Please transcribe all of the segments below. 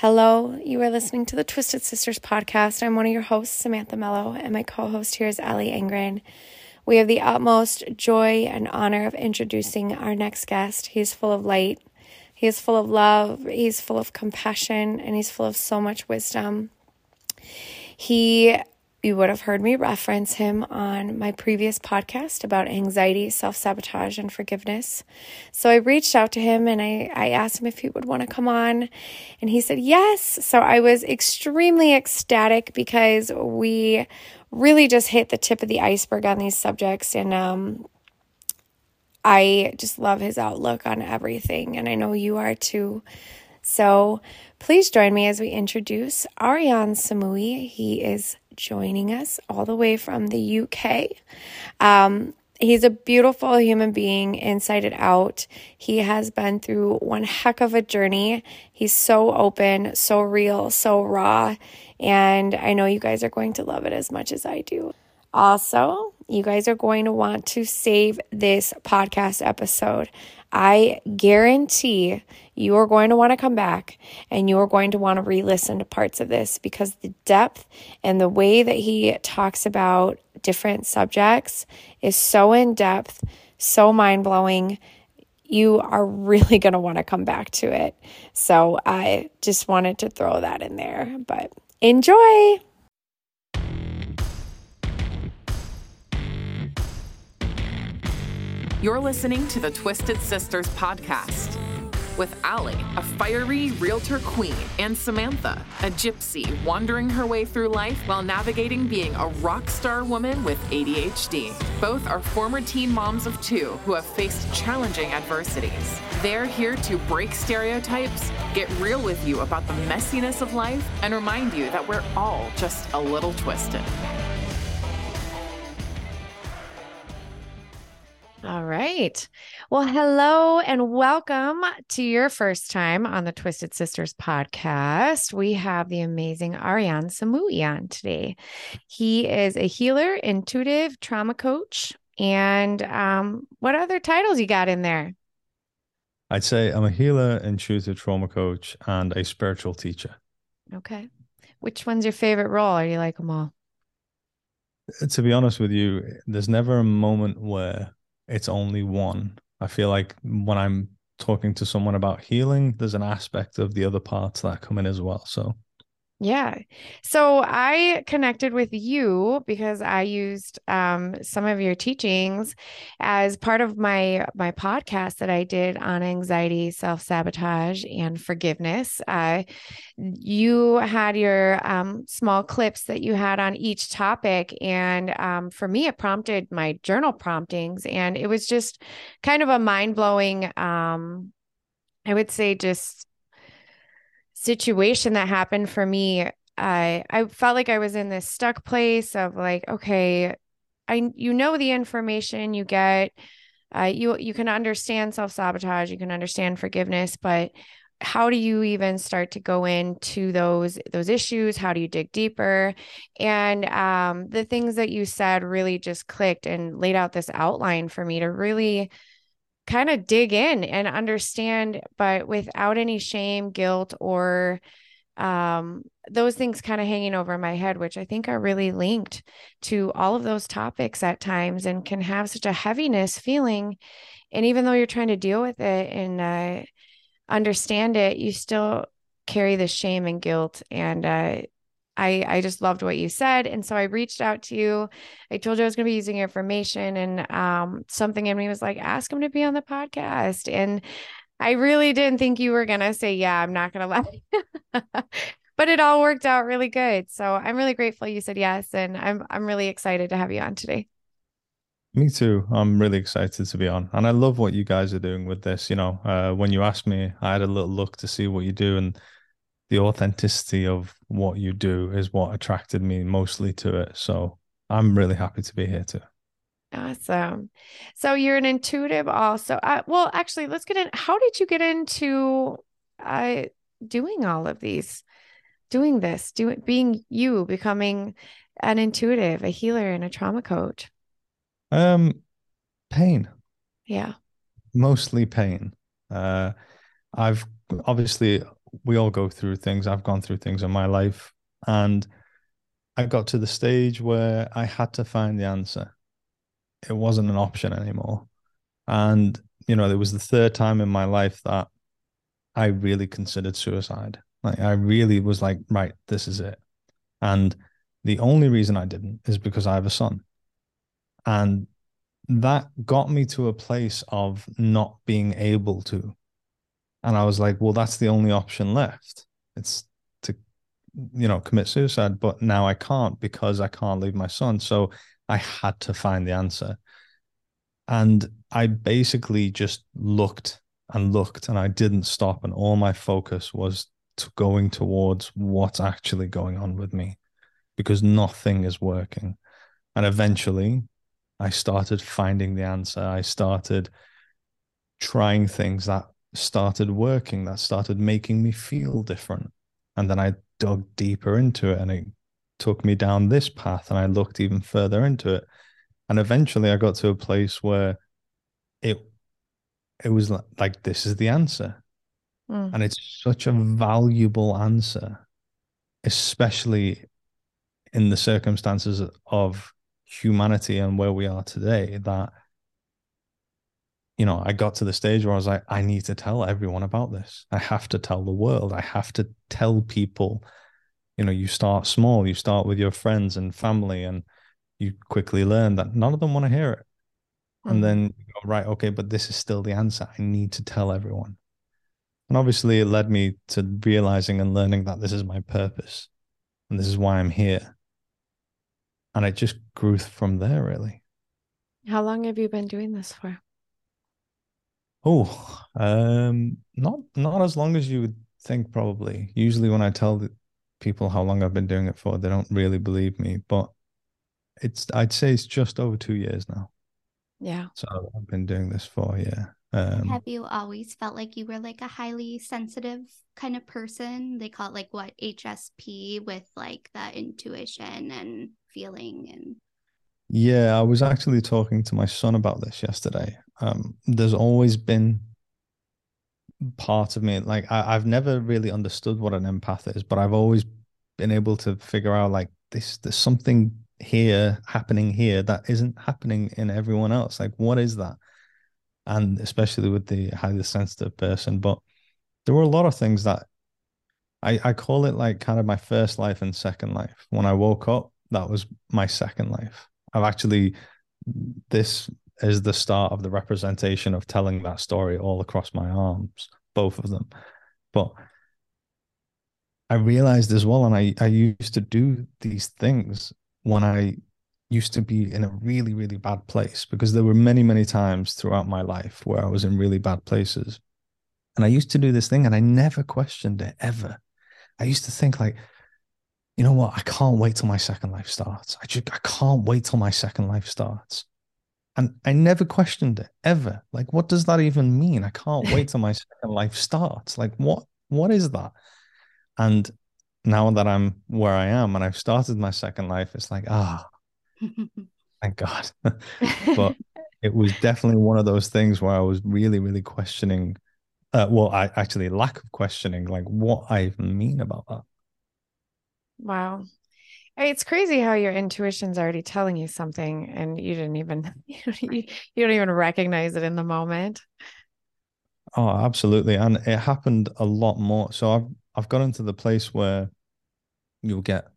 Hello, you are listening to the Twisted Sisters podcast. I'm one of your hosts, Samantha Mello, and my co host here is Ali Engren. We have the utmost joy and honor of introducing our next guest. He's full of light, he is full of love, he's full of compassion, and he's full of so much wisdom. He you would have heard me reference him on my previous podcast about anxiety, self sabotage, and forgiveness. So I reached out to him and I, I asked him if he would want to come on, and he said yes. So I was extremely ecstatic because we really just hit the tip of the iceberg on these subjects. And um, I just love his outlook on everything, and I know you are too. So please join me as we introduce Arian Samouie. He is joining us all the way from the UK. Um, he's a beautiful human being inside and out. He has been through one heck of a journey. He's so open, so real, so raw. And I know you guys are going to love it as much as I do. Also, you guys are going to want to save this podcast episode. I guarantee you are going to want to come back and you are going to want to re listen to parts of this because the depth and the way that he talks about different subjects is so in depth, so mind blowing. You are really going to want to come back to it. So I just wanted to throw that in there, but enjoy. You're listening to the Twisted Sisters podcast with Ali, a fiery realtor queen, and Samantha, a gypsy wandering her way through life while navigating being a rock star woman with ADHD. Both are former teen moms of two who have faced challenging adversities. They're here to break stereotypes, get real with you about the messiness of life, and remind you that we're all just a little twisted. All right. Well, hello and welcome to your first time on the Twisted Sisters podcast. We have the amazing Arian Samouie on today. He is a healer, intuitive trauma coach. And um, what other titles you got in there? I'd say I'm a healer, intuitive trauma coach, and a spiritual teacher. Okay. Which one's your favorite role? Or you like them all? To be honest with you, there's never a moment where it's only one. I feel like when I'm talking to someone about healing, there's an aspect of the other parts that come in as well. So yeah. So I connected with you because I used um, some of your teachings as part of my my podcast that I did on anxiety, self sabotage, and forgiveness. Uh, you had your um, small clips that you had on each topic, and um, for me, it prompted my journal promptings, and it was just kind of a mind blowing. Um, I would say just situation that happened for me, I I felt like I was in this stuck place of like, okay, I you know the information you get, uh, you you can understand self sabotage, you can understand forgiveness, but how do you even start to go into those those issues? How do you dig deeper? And um, the things that you said really just clicked and laid out this outline for me to really kind of dig in and understand, but without any shame, guilt, or um, those things kind of hanging over my head, which I think are really linked to all of those topics at times and can have such a heaviness feeling. And even though you're trying to deal with it and uh, understand it, you still carry the shame and guilt. And uh, I I just loved what you said, and so I reached out to you. I told you I was going to be using your information, and um, something in me was like, ask him to be on the podcast, and I really didn't think you were going to say, yeah, I'm not going to lie. but it all worked out really good. So I'm really grateful you said yes, and I'm I'm really excited to have you on today. Me too. I'm really excited to be on, and I love what you guys are doing with this. You know, uh, when you asked me, I had a little look to see what you do, and the authenticity of what you do is what attracted me mostly to it. So I'm really happy to be here too. Awesome. So you're an intuitive also. Uh, well, actually, let's get in. How did you get into uh, doing all of these, doing this, doing being you, becoming an intuitive, a healer, and a trauma coach? Um, pain. Yeah. Mostly pain. Uh, I've obviously we all go through things. I've gone through things in my life. And I got to the stage where I had to find the answer. It wasn't an option anymore. And, you know, it was the third time in my life that I really considered suicide. Like, I really was like, right, this is it. And the only reason I didn't is because I have a son. And that got me to a place of not being able to. And I was like, well, that's the only option left. It's to, you know, commit suicide. But now I can't because I can't leave my son. So I had to find the answer. And I basically just looked and looked and I didn't stop. And all my focus was to going towards what's actually going on with me because nothing is working. And eventually I started finding the answer. I started trying things that started working, that started making me feel different. And then I dug deeper into it and it took me down this path and I looked even further into it. And eventually I got to a place where it it was like this is the answer. Mm. And it's such a valuable answer, especially in the circumstances of humanity and where we are today that you know i got to the stage where i was like i need to tell everyone about this. I have to tell the world. I have to tell people you know you start small you start with your friends and family and you quickly learn that none of them want to hear it. Mm-hmm. and then you go, right okay but this is still the answer. I need to tell everyone. And obviously it led me to realizing and learning that this is my purpose and this is why i'm here. And it just grew from there really. How long have you been doing this for oh um not not as long as you would think probably. Usually when i tell people how long i've been doing it for they don't really believe me but it's i'd say it's just over two years now. Yeah. So i've been doing this for yeah um, have you always felt like you were like a highly sensitive kind of person? They call it like what hsp with like the intuition and feeling and yeah i was actually talking to my son about this yesterday um there's always been part of me like I, i've never really understood what an empath is but i've always been able to figure out like this there's something here happening here that isn't happening in everyone else like what is that and especially with the highly sensitive person but there were a lot of things that I, I call it like kind of my first life and second life. When I woke up, that was my second life. I've actually this is the start of the representation of telling that story all across my arms, both of them. But I realized as well, and I, I used to do these things when I used to be in a really, really bad place because there were many, many times throughout my life where I was in really bad places. And I used to do this thing and I never questioned it ever. I used to think like, you know what? I can't wait till my second life starts. I just I can't wait till my second life starts. And I never questioned it ever. Like, what does that even mean? I can't wait till my second life starts. Like, what what is that? And now that I'm where I am and I've started my second life, it's like, ah, thank God. but it was definitely one of those things where I was really, really questioning. Uh, well, I actually lack of questioning, like what I even mean about that. Wow. It's crazy how your intuition's already telling you something and you didn't even you don't, even recognize it in the moment. Oh, absolutely. And it happened a lot more. So I've I've gotten to the place where you'll get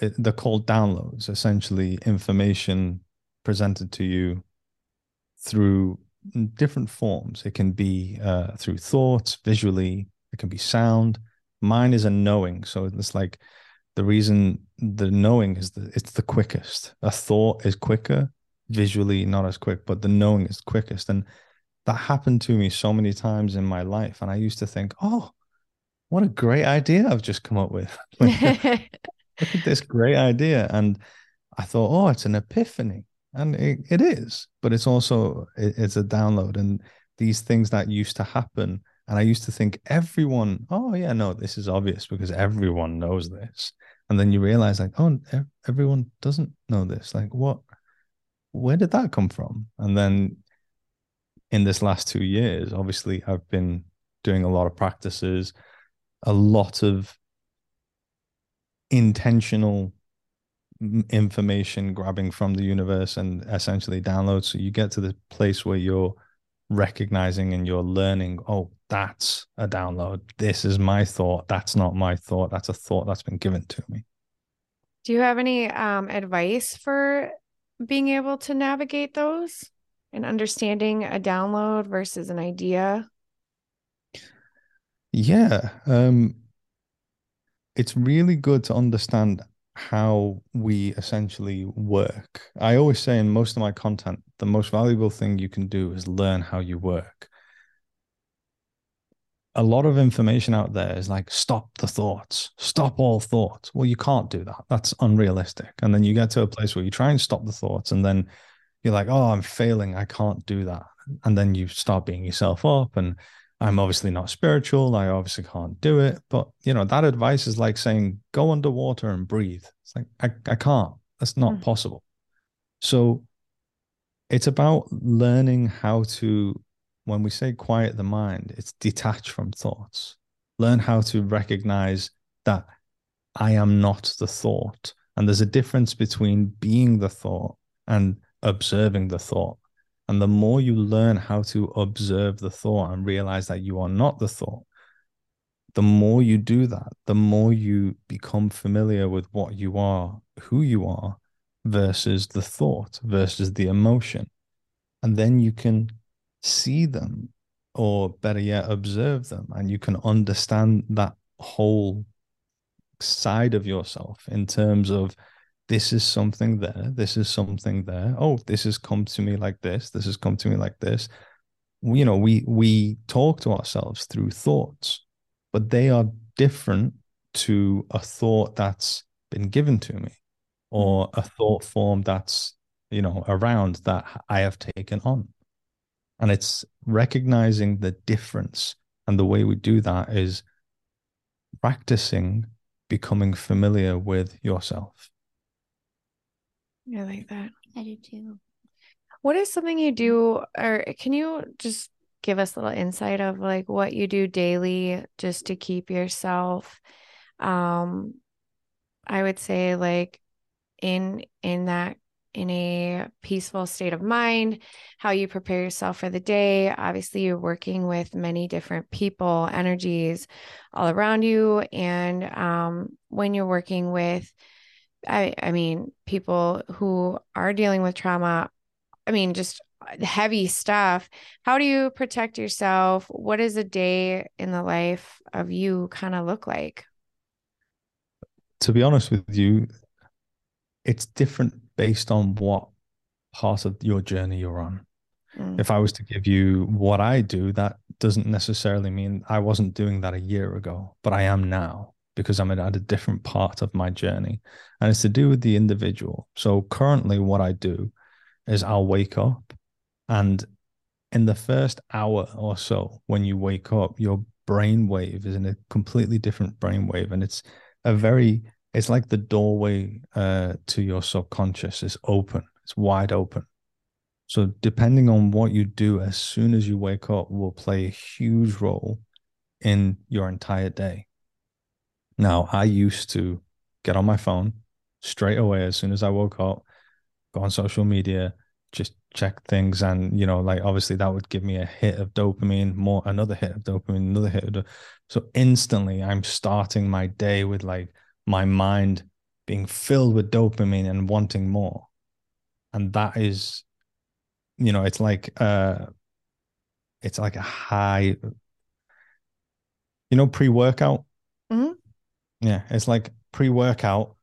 it, they're called downloads, essentially information presented to you through different forms. It can be uh, through thoughts, visually, it can be sound, Mine is a knowing. So it's like the reason the knowing is that it's the quickest. A thought is quicker, visually not as quick, but the knowing is quickest. And that happened to me so many times in my life. And I used to think, oh, what a great idea I've just come up with. Look at this great idea. And I thought, oh, it's an epiphany. And it, it is, but it's also it, it's a download. And these things that used to happen and I used to think everyone, oh yeah, no, this is obvious because everyone knows this. And then you realize like, oh, everyone doesn't know this. Like, what? Where did that come from? And then in this last two years, obviously, I've been doing a lot of practices, a lot of intentional information grabbing from the universe and essentially download. So you get to the place where you're recognizing and you're learning, oh, that's a download. This is my thought. That's not my thought. That's a thought that's been given to me. Do you have any um, advice for being able to navigate those and understanding a download versus an idea? Yeah. Um, it's really good to understand how we essentially work. I always say in most of my content, the most valuable thing you can do is learn how you work. A lot of information out there is like, stop the thoughts, stop all thoughts. Well, you can't do that. That's unrealistic. And then you get to a place where you try and stop the thoughts, and then you're like, oh, I'm failing. I can't do that. And then you start beating yourself up and I'm obviously not spiritual. I obviously can't do it. But, you know, that advice is like saying, go underwater and breathe. It's like, I, I can't. That's not mm. possible. So it's about learning how to, when we say quiet the mind, it's detach from thoughts. Learn how to recognize that I am not the thought. And there's a difference between being the thought and observing the thought. And the more you learn how to observe the thought and realize that you are not the thought, the more you do that, the more you become familiar with what you are, who you are, versus the thought, versus the emotion. And then you can see them, or better yet, observe them, and you can understand that whole side of yourself in terms of this is something there, this is something there. Oh, this has come to me like this, this has come to me like this. You know, we we talk to ourselves through thoughts, but they are different to a thought that's been given to me or a thought form that's, you know, around that I have taken on. And it's recognizing the difference. And the way we do that is practicing becoming familiar with yourself. I like that. I do too. What is something you do, or can you just give us a little insight of like what you do daily just to keep yourself, um, I would say like in in that in a peaceful state of mind, how you prepare yourself for the day. Obviously, you're working with many different people, energies all around you. And um, when you're working with I, I mean, people who are dealing with trauma, I mean, just heavy stuff. How do you protect yourself? What does a day in the life of you kind of look like? To be honest with you, it's different based on what part of your journey you're on. Mm. If I was to give you what I do, that doesn't necessarily mean I wasn't doing that a year ago, but I am now because I'm at a different part of my journey. And it's to do with the individual. So currently, what I do is I'll wake up and in the first hour or so, when you wake up, your brain wave is in a completely different brain wave. And it's a very, it's like the doorway uh, to your subconscious is open, it's wide open. So, depending on what you do as soon as you wake up, will play a huge role in your entire day. Now, I used to get on my phone straight away as soon as I woke up, go on social media, just check things. And, you know, like obviously that would give me a hit of dopamine, more another hit of dopamine, another hit. Of do- so instantly I'm starting my day with like my mind being filled with dopamine and wanting more. And that is, you know, it's like, uh, it's like a high, you know, pre workout. Mm-hmm yeah, it's like pre-workout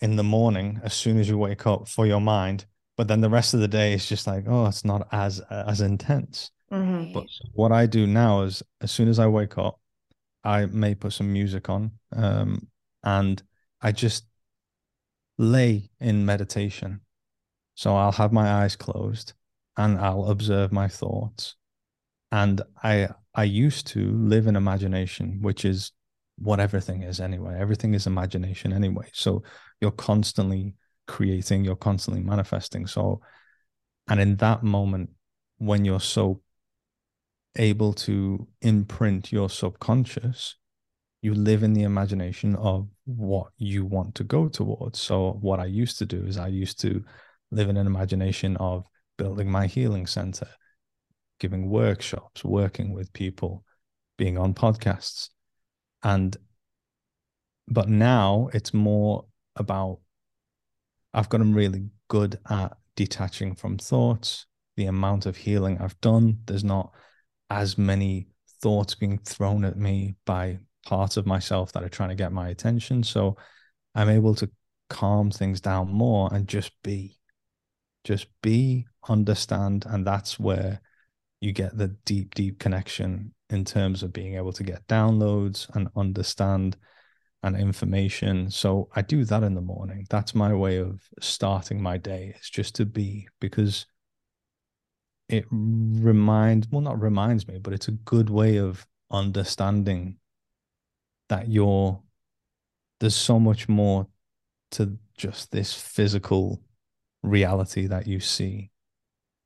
in the morning as soon as you wake up for your mind, but then the rest of the day is just like, oh, it's not as as intense. Mm-hmm. But what I do now is as soon as I wake up, I may put some music on, um, and I just lay in meditation. So I'll have my eyes closed and I'll observe my thoughts. And I I used to live in imagination, which is what everything is anyway. Everything is imagination anyway. So you're constantly creating, you're constantly manifesting. So, and in that moment, when you're so able to imprint your subconscious, you live in the imagination of what you want to go towards. So, what I used to do is I used to live in an imagination of building my healing center, giving workshops, working with people, being on podcasts. And, but now it's more about, I've gotten really good at detaching from thoughts, the amount of healing I've done. There's not as many thoughts being thrown at me by parts of myself that are trying to get my attention. So I'm able to calm things down more and just be, just be, understand. And that's where you get the deep, deep connection in terms of being able to get downloads and understand and information. So I do that in the morning. That's my way of starting my day. It's just to be because it reminds well not reminds me, but it's a good way of understanding that you're there's so much more to just this physical reality that you see.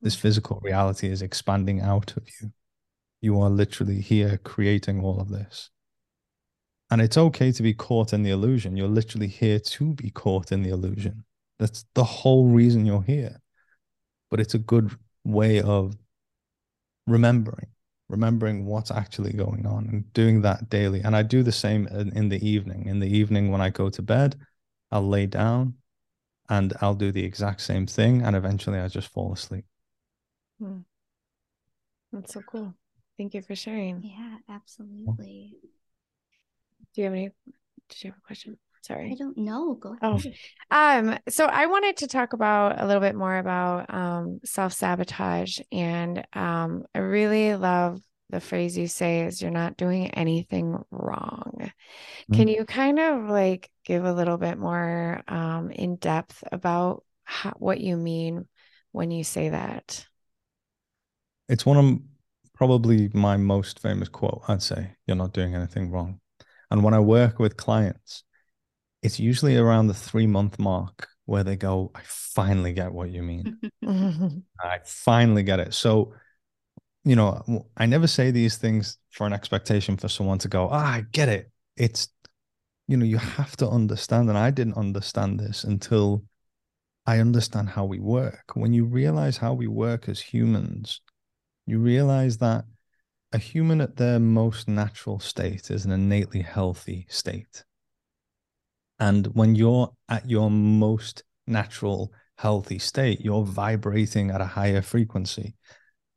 This mm-hmm. physical reality is expanding out of you. You are literally here creating all of this. And it's okay to be caught in the illusion. You're literally here to be caught in the illusion. That's the whole reason you're here. But it's a good way of remembering remembering what's actually going on and doing that daily. And I do the same in, in, the evening. In the evening, when I go to bed, I'll lay down and I'll do the exact same thing. And eventually I just fall asleep. Hmm. That's so cool. Thank you for sharing. Yeah, absolutely. Do you have any? Did you have a question? Sorry. I don't know. Go oh, ahead. Oh, um, so I wanted to talk about a little bit more about um self-sabotage. And um, I really love the phrase you say is you're not doing anything wrong. Mm-hmm. Can you kind of like give a little bit more um in depth about how, what you mean when you say that? It's one of probably my most famous quote, I'd say. You're not doing anything wrong. And when I work with clients, it's usually around the three month mark where they go, I finally get what you mean. I finally get it. So, you know, I never say these things for an expectation for someone to go, ah, I get it. It's, you know, you have to understand. And I didn't understand this until I understand how we work. When you realize how we work as humans, you realize that a human at their most natural state is an innately healthy state. And when you're at your most natural, healthy state, you're vibrating at a higher frequency.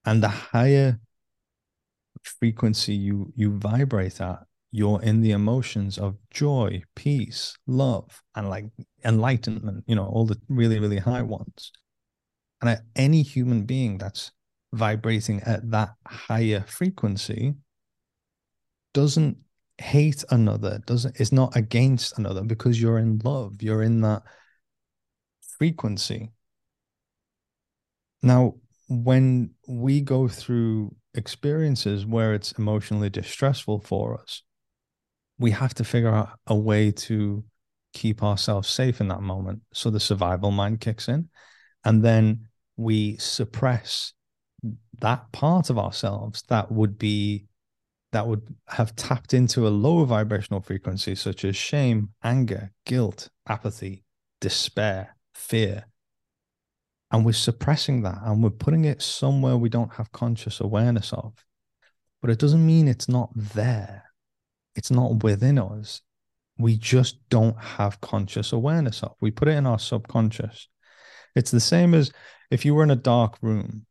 And the higher frequency you you vibrate at, you're in the emotions of joy, peace, love, and like enlightenment, you know, all the really, really high ones. And any human being that's vibrating at that higher frequency doesn't hate another doesn't is not against another because you're in love you're in that frequency. Now when we go through experiences where it's emotionally distressful for us we have to figure out a way to keep ourselves safe in that moment so the survival mind kicks in. And then we suppress that part of ourselves that would be that would have tapped into a lower vibrational frequency, such as shame, anger, guilt, apathy, despair, fear. And we're suppressing that and we're putting it somewhere we don't have conscious awareness of. But it doesn't mean it's not there, it's not within us. We just don't have conscious awareness of. We put it in our subconscious. It's the same as if you were in a dark room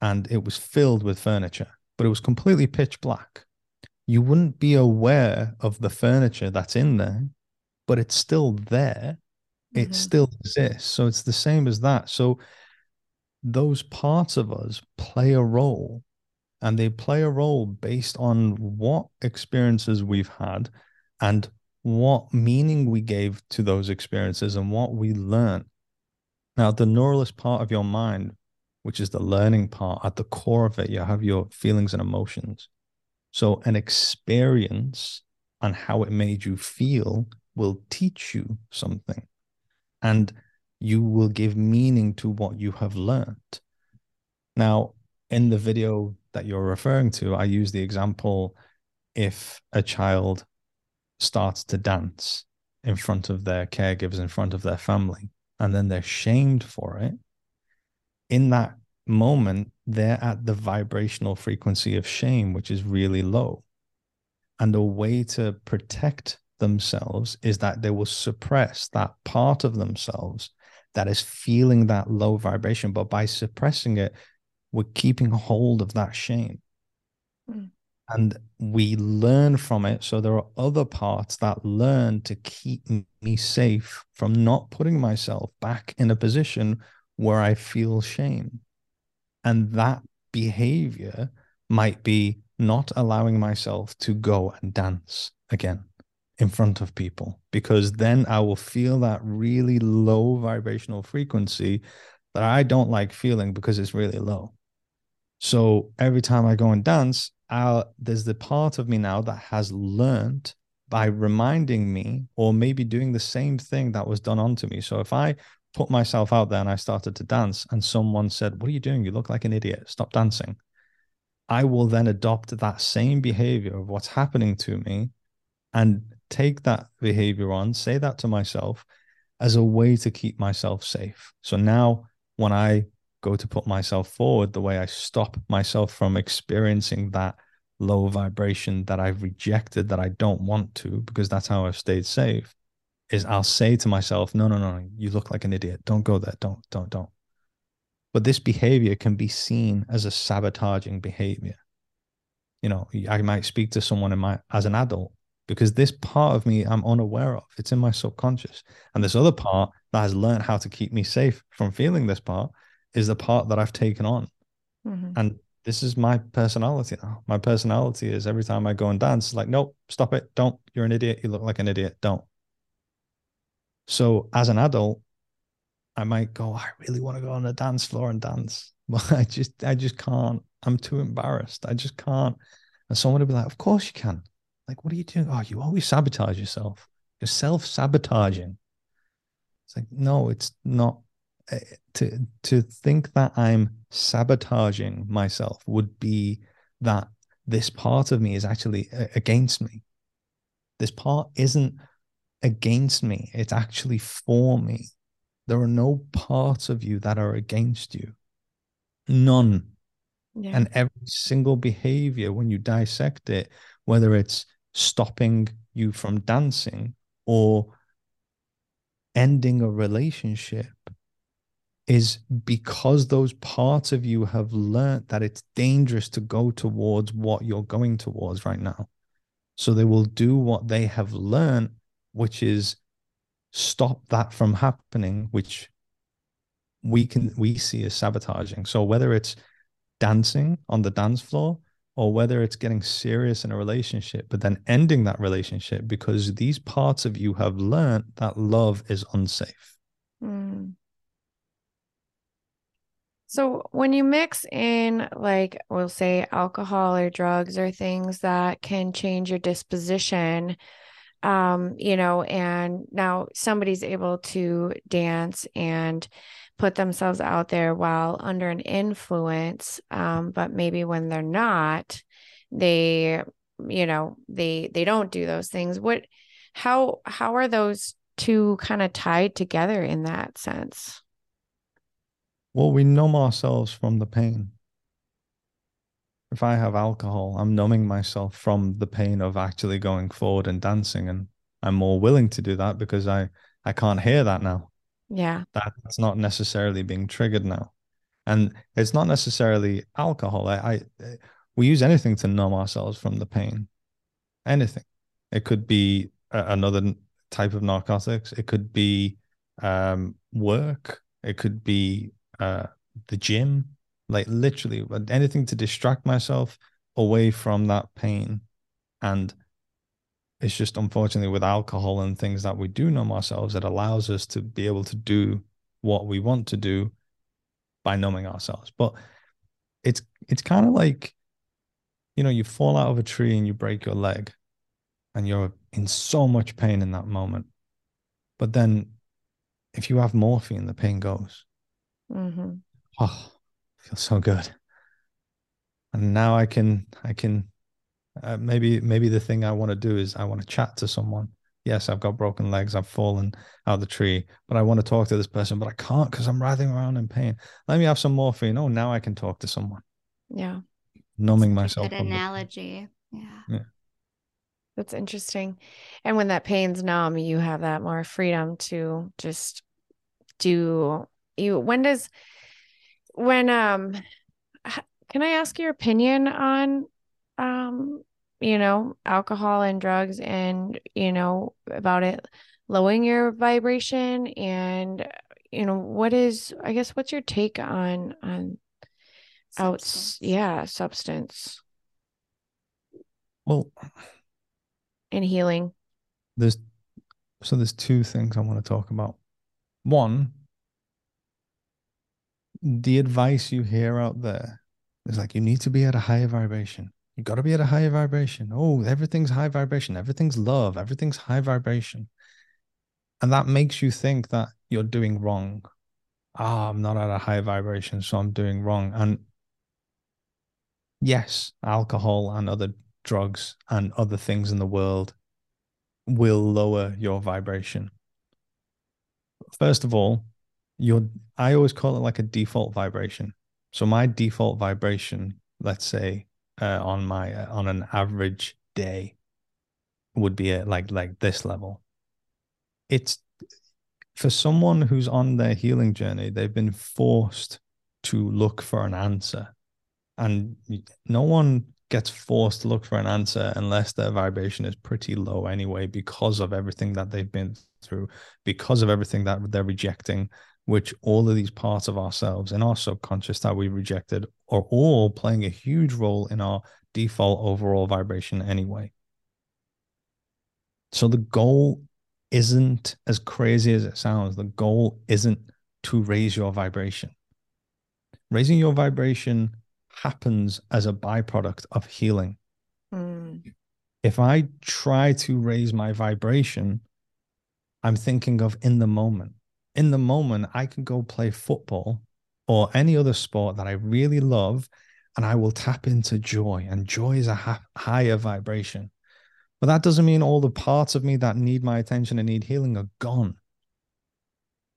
and it was filled with furniture, but it was completely pitch black you wouldn't be aware of the furniture that's in there, but it's still there. Mm-hmm. It still exists. So it's the same as that. So those parts of us play a role and they play a role based on what experiences we've had and what meaning we gave to those experiences and what we learned. Now, the neuralist part of your mind, which is the learning part, at the core of it, you have your feelings and emotions. So, an experience and how it made you feel will teach you something. And you will give meaning to what you have learned. Now, in the video that you're referring to, I use the example if a child starts to dance in front of their caregivers, in front of their family, and then they're shamed for it, in that moment, they're at the vibrational frequency of shame, which is really low. And a way to protect themselves is that they will suppress that part of themselves that is feeling that low vibration. But by suppressing it, we're keeping hold of that shame. Mm. And we learn from it. So there are other parts that learn to keep me safe from not putting myself back in a position where I feel shame. And that behavior might be not allowing myself to go and dance again in front of people, because then I will feel that really low vibrational frequency that I don't like feeling because it's really low. So every time I go and dance, I'll, there's the part of me now that has learned by reminding me or maybe doing the same thing that was done onto me. So if I put myself out there and I started to dance and someone said, What are you doing? You look like an idiot. Stop dancing. I will then adopt that same behavior of what's happening to me and take that behavior on, say that to myself as a way to keep myself safe. So now when I go to put myself forward, the way I stop myself from experiencing that low vibration that I've rejected that I don't want to, because that's how I've stayed safe, is I'll say to myself, no, no, no, you look like an idiot. Don't go there. Don't, don't, don't. But this behavior can be seen as a sabotaging behavior. You know, I might speak to someone in my as an adult because this part of me I'm unaware of. It's in my subconscious. And this other part that has learned how to keep me safe from feeling this part is the part that I've taken on. Mm-hmm. And this is my personality now. My personality is every time I go and dance, like, nope, stop it. Don't. You're an idiot. You look like an idiot. Don't. So as an adult, I might go, I really want to go on the dance floor and dance. But I just I just can't. I'm too embarrassed. I just can't. And someone would be like, Of course you can. Like, what are you doing? Oh, you always sabotage yourself. You're self-sabotaging. It's like, no, it's not Eh, to to think that I'm sabotaging myself would be that this part of me is actually eh, against me. This part isn't against me, it's actually for me. There are no parts of you that are against you. None. Yeah. And every single behavior, when you dissect it, whether it's stopping you from dancing or ending a relationship is because those parts of you have learned that it's dangerous to go towards what you're going towards right now. So they will do what they have learned, which is stop that from happening, which we can we see as sabotaging. So whether it's dancing on the dance floor or whether it's getting serious in a relationship, but then ending that relationship because these parts of you have learned that love is unsafe. Mm. So when you mix in like we'll say alcohol or drugs or things that can change your disposition um you know and now somebody's able to dance and put themselves out there while under an influence um but maybe when they're not they you know they they don't do those things what how how are those two kind of tied together in that sense well, we numb ourselves from the pain. If I have alcohol, I'm numbing myself from the pain of actually going forward and dancing. And I'm more willing to do that because I, I can't hear that now. Yeah. That's not necessarily being triggered now. And it's not necessarily alcohol. I, I we use anything to numb ourselves from the pain. Anything. It could be a, another type of narcotics. It could be um, work. It could be uh, the gym, like literally anything to distract myself away from that pain. And it's just unfortunately with alcohol and things that we do numb ourselves, it allows us to be able to do what we want to do by numbing ourselves. But it's it's kind of like, you know, you fall out of a tree and you break your leg and you're in so much pain in that moment. But then if you have morphine, the pain goes. Mm-hmm. Oh, feels so good. and now I can I can uh, maybe maybe the thing I want to do is I want to chat to someone. Yes, I've got broken legs. I've fallen out of the tree, but I want to talk to this person, but I can't because I'm writhing around in pain. Let me have some morphine. Oh, now I can talk to someone. Yeah. Numbing That's myself. Good from the- analogy. Yeah. That's interesting. And when that pain's numb, you have that more freedom to just do you when does when um can I ask your opinion on um you know alcohol and drugs and you know about it lowering your vibration and you know what is I guess what's your take on on outs Substance. yeah substance Well, and healing there's so there's two things I want to talk about. One, the advice you hear out there is like you need to be at a higher vibration. You got to be at a higher vibration. Oh, everything's high vibration. Everything's love. Everything's high vibration. And that makes you think that you're doing wrong. Ah, I'm not at a high vibration, so I'm doing wrong. And yes, alcohol and other drugs and other things in the world will lower your vibration. First of all, your I always call it like a default vibration. So my default vibration, let's say, uh, on my uh, on an average day, would be at like like this level. It's for someone who's on their healing journey, they've been forced to look for an answer, and no one gets forced to look for an answer unless their vibration is pretty low anyway because of everything that they've been through because of everything that they're rejecting which all of these parts of ourselves in our subconscious that we rejected are all playing a huge role in our default overall vibration anyway. So the goal isn't as crazy as it sounds the goal isn't to raise your vibration. Raising your vibration happens as a byproduct of healing. Mm, if I try to raise my vibration, I'm thinking of in the moment. In the moment, I can go play football or any other sport that I really love, and I will tap into joy. And joy is a ha- higher vibration. But that doesn't mean all the parts of me that need my attention and need healing are gone.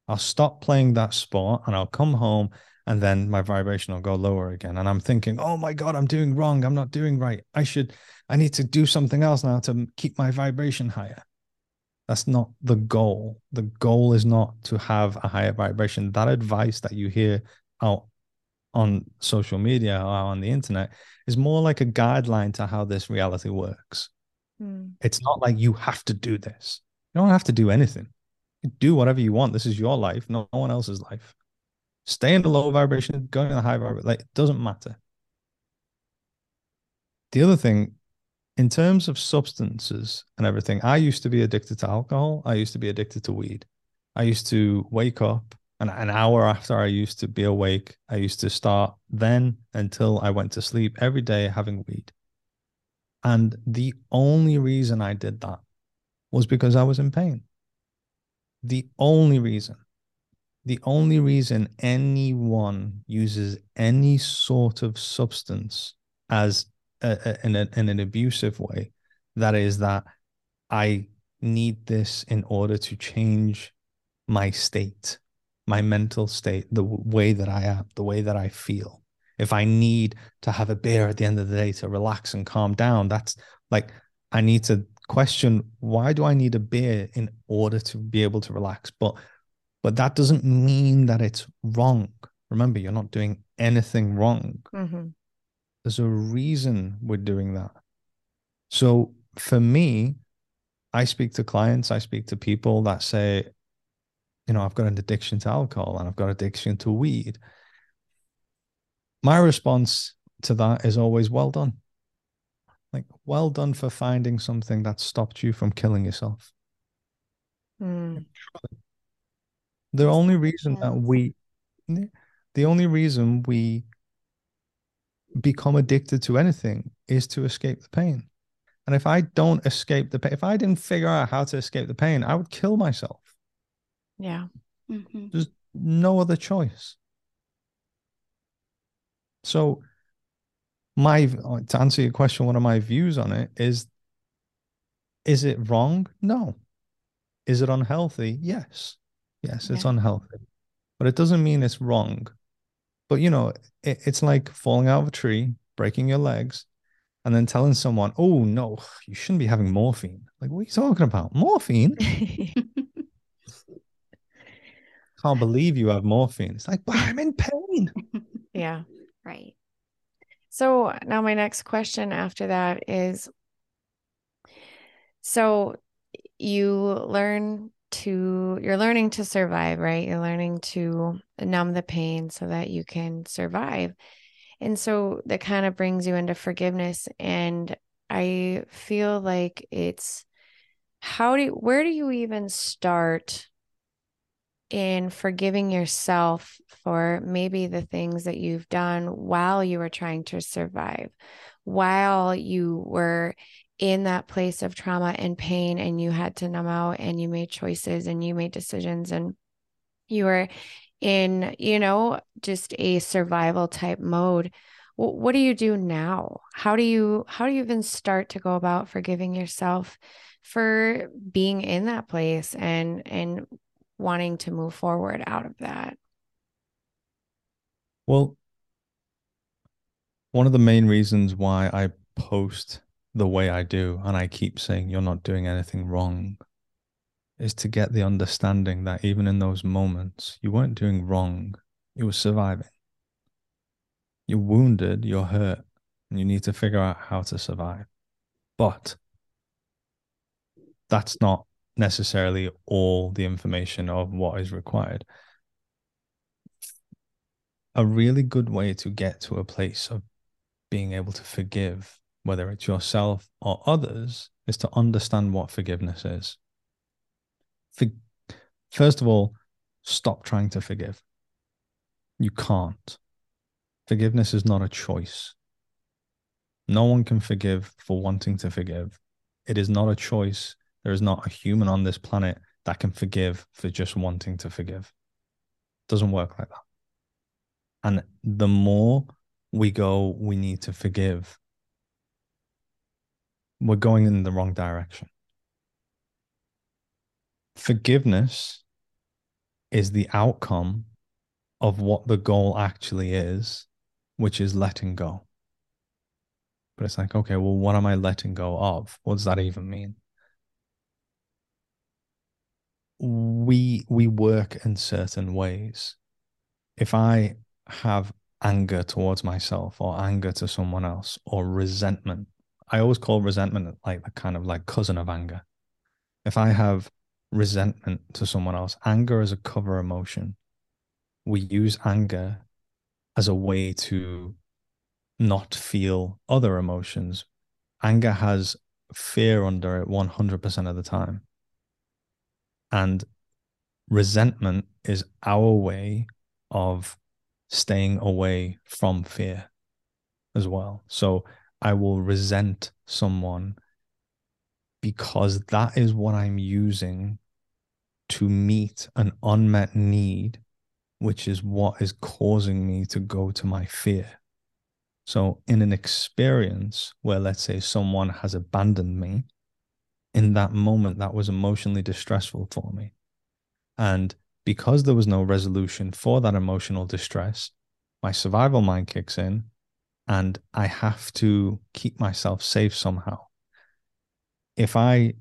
I'll stop playing that sport and I'll come home and then my vibration will go lower again. And I'm thinking, oh my God, I'm doing wrong. I'm not doing right. I should, I need to do something else now to keep my vibration higher. That's not the goal. The goal is not to have a higher vibration. That advice that you hear out on social media or on the internet is more like a guideline to how this reality works. mm, It's not like you have to do this. You don't have to do anything. You do whatever you want. This is your life, no one else's life. Stay in the low vibration, go in the high vibration. Like it doesn't matter. The other thing, in terms of substances and everything, I used to be addicted to alcohol. I used to be addicted to weed. I used to wake up and an hour after I used to be awake, I used to start then until I went to sleep every day having weed. And the only reason I did that was because I was in pain. The only reason, the only reason anyone uses any sort of substance as in, a, in an abusive way, that is that I need this in order to change my state, my mental state, the way that I am, the way that I feel. If I need to have a beer at the end of the day to relax and calm down, that's like I need to question why do I need a beer in order to be able to relax? But but that doesn't mean that it's wrong. Remember, you're not doing anything wrong. mhm. There's a reason we're doing that. So for me, I speak to clients, I speak to people that say, you know, I've got an addiction to alcohol and I've got addiction to weed. My response to that is always well done. Like, well done for finding something that stopped you from killing yourself. Mm, The only reason that we, the only reason we become addicted to anything is to escape the pain. And if I don't escape the pain, if I didn't figure out how to escape the pain, I would kill myself. yeah. hmm There's no other choice. So my to answer your question, one of my views on it is is it wrong? No. Is it unhealthy? Yes. Yes, it's unhealthy. But it doesn't mean it's wrong. But you know, it, it's like falling out of a tree, breaking your legs, and then telling someone, oh no, you shouldn't be having morphine. Like, what are you talking about? Morphine? Can't believe you have morphine. It's like, but I'm in pain. yeah. right. So now my next question after that is so you learn to you're learning to survive, right? You're learning to numb the pain so that you can survive. And so that kind of brings you into forgiveness and I feel like it's how do you, where do you even start in forgiving yourself for maybe the things that you've done while you were trying to survive, while you were in that place of trauma and pain and you had to numb out and you made choices and you made decisions and you were in, you know, just a survival type mode. What do you do now? How do you how do you even start to go about forgiving yourself for being in that place and and wanting to move forward out of that? Well, one of the main reasons why I post the way I do and I keep saying you're not doing anything wrong is to get the understanding that even in those moments, you weren't doing wrong, you were surviving. You're wounded, you're hurt, and you need to figure out how to survive. But that's not necessarily all the information of what is required. A really good way to get to a place of being able to forgive, whether it's yourself or others, is to understand what forgiveness is. For, first of all, stop trying to forgive. You can't. Forgiveness is not a choice. No one can forgive for wanting to forgive. It is not a choice there is not a human on this planet that can forgive for just wanting to forgive. It doesn't work like that. And the more we go, we need to forgive, we're going in the wrong direction. Forgiveness is the outcome of what the goal actually is, which is letting go. But it's like, okay, well, what am I letting go of? What does that even mean? we we work in certain ways. If I have anger towards myself or anger to someone else or resentment, I always call resentment like the kind of like cousin of anger. If I have resentment to someone else, anger is a cover emotion. We use anger as a way to not feel other emotions. Anger has fear under it 100% of the time. And resentment is our way of staying away from fear as well. So I will resent someone because that is what I'm using to meet an unmet need, which is what is causing me to go to my fear. So, in an experience where, let's say, someone has abandoned me, in that moment that was emotionally distressful for me. And because there was no resolution for that emotional distress, my survival mind kicks in and I have to keep myself safe somehow. If I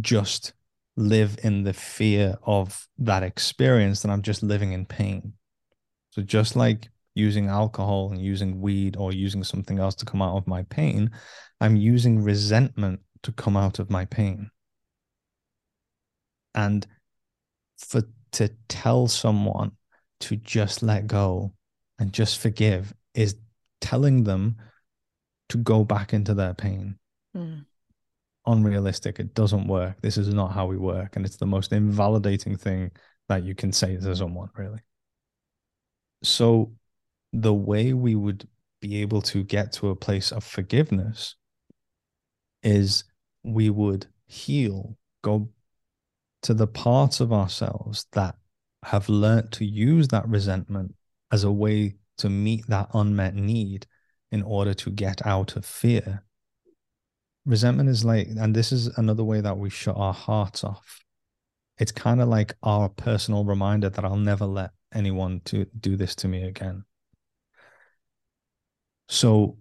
just live in the fear of that experience, then I'm just living in pain. So, just like using alcohol and using weed or using something else to come out of my pain, I'm using resentment to come out of my pain. And for to tell someone to just let go and just forgive is telling them to go back into their pain. Mm. Unrealistic. It doesn't work. This is not how we work. And it's the most invalidating thing that you can say to someone, really. So, the way we would be able to get to a place of forgiveness is we would heal, go to the parts of ourselves that have learnt to use that resentment as a way to meet that unmet need in order to get out of fear. Resentment is like, and this is another way that we shut our hearts off. It's kind of like our personal reminder that I'll never let anyone to do this to me again. So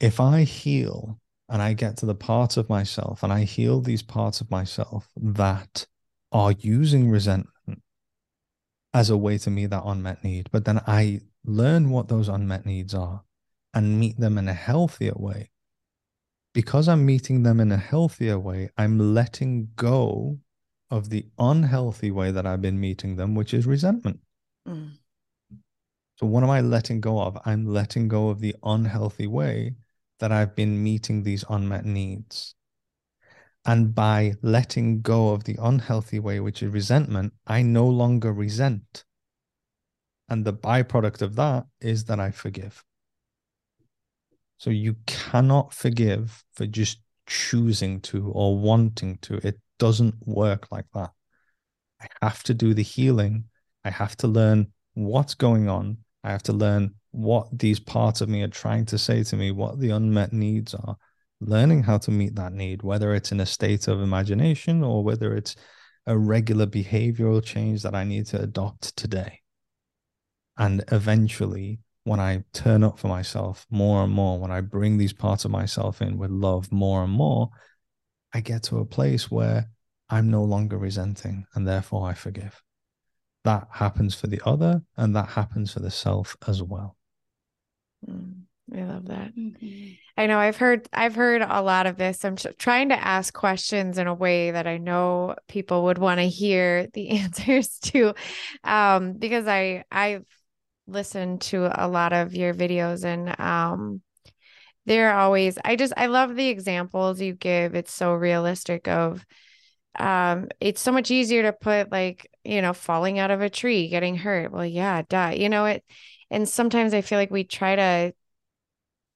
if I heal and I get to the parts of myself and I heal these parts of myself that are using resentment as a way to meet that unmet need, but then I learn what those unmet needs are and meet them in a healthier way. Because I'm meeting them in a healthier way, I'm letting go of the unhealthy way that I've been meeting them, which is resentment. Mm. So, what am I letting go of? I'm letting go of the unhealthy way that I've been meeting these unmet needs. And by letting go of the unhealthy way, which is resentment, I no longer resent. And the byproduct of that is that I forgive. So you cannot forgive for just choosing to or wanting to. It doesn't work like that. I have to do the healing. I have to learn what's going on. I have to learn what these parts of me are trying to say to me, what the unmet needs are, learning how to meet that need, whether it's in a state of imagination or whether it's a regular behavioral change that I need to adopt today. And eventually, when I turn up for myself more and more, when I bring these parts of myself in with love more and more, I get to a place where I'm no longer resenting and therefore I forgive. That happens for the other and that happens for the self as well. Mm, I love that. Mm-hmm. I know I've heard I've heard a lot of this. I'm trying to ask questions in a way that I know people would want to hear the answers to um, because I I've listened to a lot of your videos and um, they're always i just i love the examples you give it's so realistic of um it's so much easier to put like you know falling out of a tree getting hurt well yeah duh you know it and sometimes i feel like we try to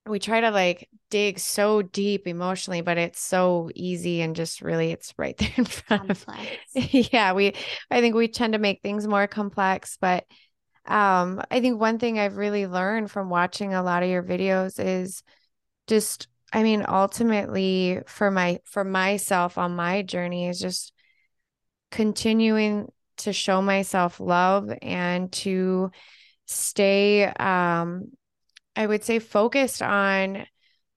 we try to like dig so deep emotionally but it's so easy and just really it's right there in front complex. of yeah we i think we tend to make things more complex but um i think one thing i've really learned from watching a lot of your videos is just I mean ultimately for my for myself on my journey is just continuing to show myself love and to stay um I would say focused on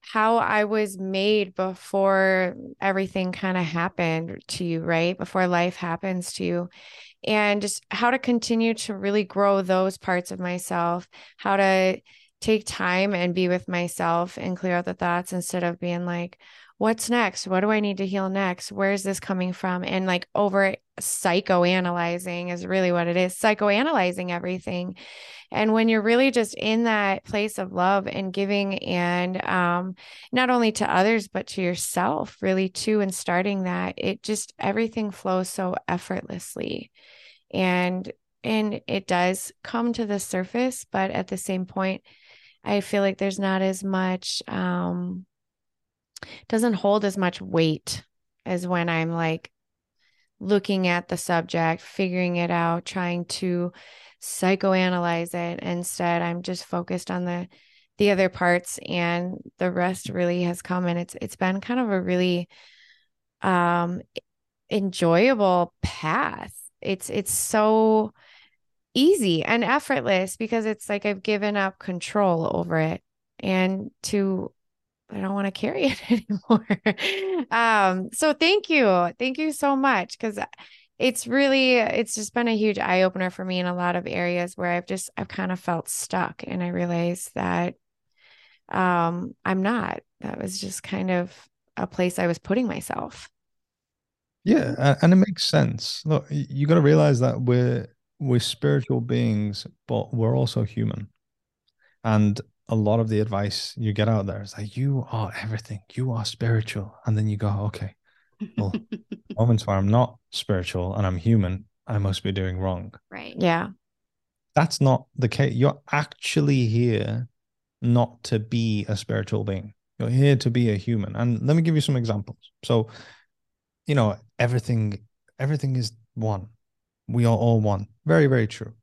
how I was made before everything kind of happened to you, right? Before life happens to you. And just how to continue to really grow those parts of myself, how to take time and be with myself and clear out the thoughts instead of being like, what's next? What do I need to heal next? Where is this coming from? And like over psychoanalyzing is really what it is psychoanalyzing everything. And when you're really just in that place of love and giving, and um, not only to others, but to yourself, really too, and starting that, it just everything flows so effortlessly. And and it does come to the surface, but at the same point, I feel like there's not as much um doesn't hold as much weight as when I'm like looking at the subject, figuring it out, trying to psychoanalyze it. Instead, I'm just focused on the the other parts and the rest really has come and it's it's been kind of a really um enjoyable path. It's it's so easy and effortless because it's like I've given up control over it and to I don't want to carry it anymore. um so thank you. Thank you so much cuz it's really it's just been a huge eye opener for me in a lot of areas where I've just I've kind of felt stuck and I realized that um I'm not. That was just kind of a place I was putting myself. Yeah, and it makes sense. Look, you got to realize that we're we're spiritual beings, but we're also human. And a lot of the advice you get out there is like, you are everything, you are spiritual. And then you go, okay, well, moments where I'm not spiritual and I'm human, I must be doing wrong. Right. Yeah. That's not the case. You're actually here not to be a spiritual being. You're here to be a human. And let me give you some examples. So, you know, everything, everything is one. We are all one. Very, very true.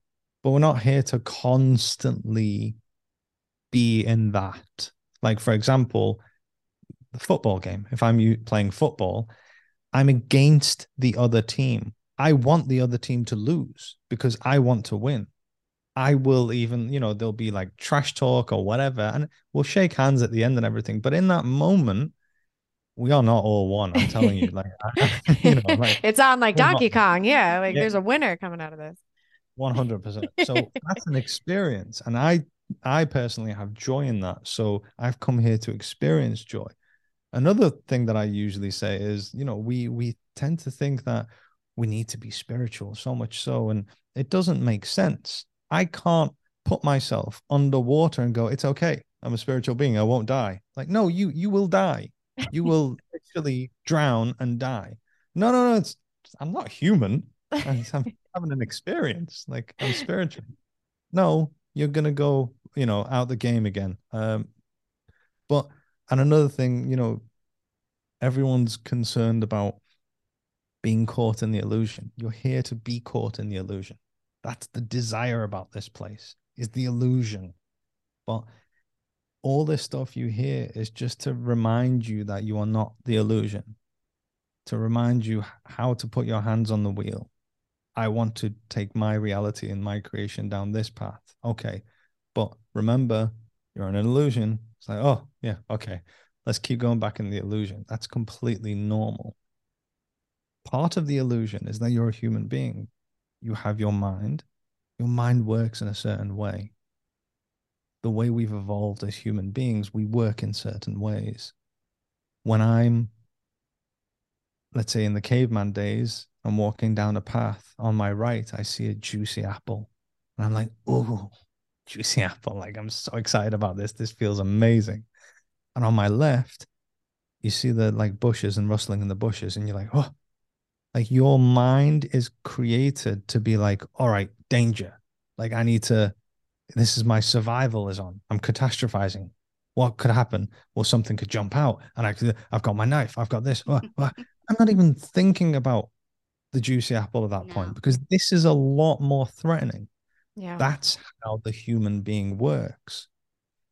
But we're not here to constantly be in that. Like, for example, the football game. If I'm playing football, I'm against the other team. I want the other team to lose because I want to win. I will even, you know, there'll be like trash talk or whatever, and we'll shake hands at the end and everything. But in that moment, we are not all one. I'm telling you, like, you know, like it's on like Donkey not, Kong. Yeah, like yeah. there's a winner coming out of this. One hundred percent. So that's an experience, and I, I personally have joy in that. So I've come here to experience joy. Another thing that I usually say is, you know, we we tend to think that we need to be spiritual so much so, and it doesn't make sense I can't put myself underwater and go, it's okay. I'm a spiritual being. I won't die. Like, no, you you will die. You will literally drown and die. No, no, no. It's I'm not human. I'm having an experience. Like I'm spiritual. No, you're gonna go, you know, out the game again. Um, but and another thing, you know, everyone's concerned about being caught in the illusion. You're here to be caught in the illusion. That's the desire about this place, is the illusion. But all this stuff you hear is just to remind you that you are not the illusion, to remind you how to put your hands on the wheel. I want to take my reality and my creation down this path. Okay. But remember, you're in an illusion. It's like, oh, yeah, okay. Let's keep going back in the illusion. That's completely normal. Part of the illusion is that you're a human being you have your mind. Your mind works in a certain way. The way we've evolved as human beings, we work in certain ways. When I'm, let's say, in the caveman days, I'm walking down a path. On my right, I see a juicy apple. And I'm like, oh, juicy apple. Like, I'm so excited about this. This feels amazing. And on my left, you see the like bushes and rustling in the bushes, and you're like, oh, like your mind is created to be like all right danger like i need to this is my survival is on i'm catastrophizing what could happen well something could jump out and i could i've got my knife i've got this oh, oh. I'm not even thinking about the juicy apple at that no. point because this is a lot more threatening yeah that's how the human being works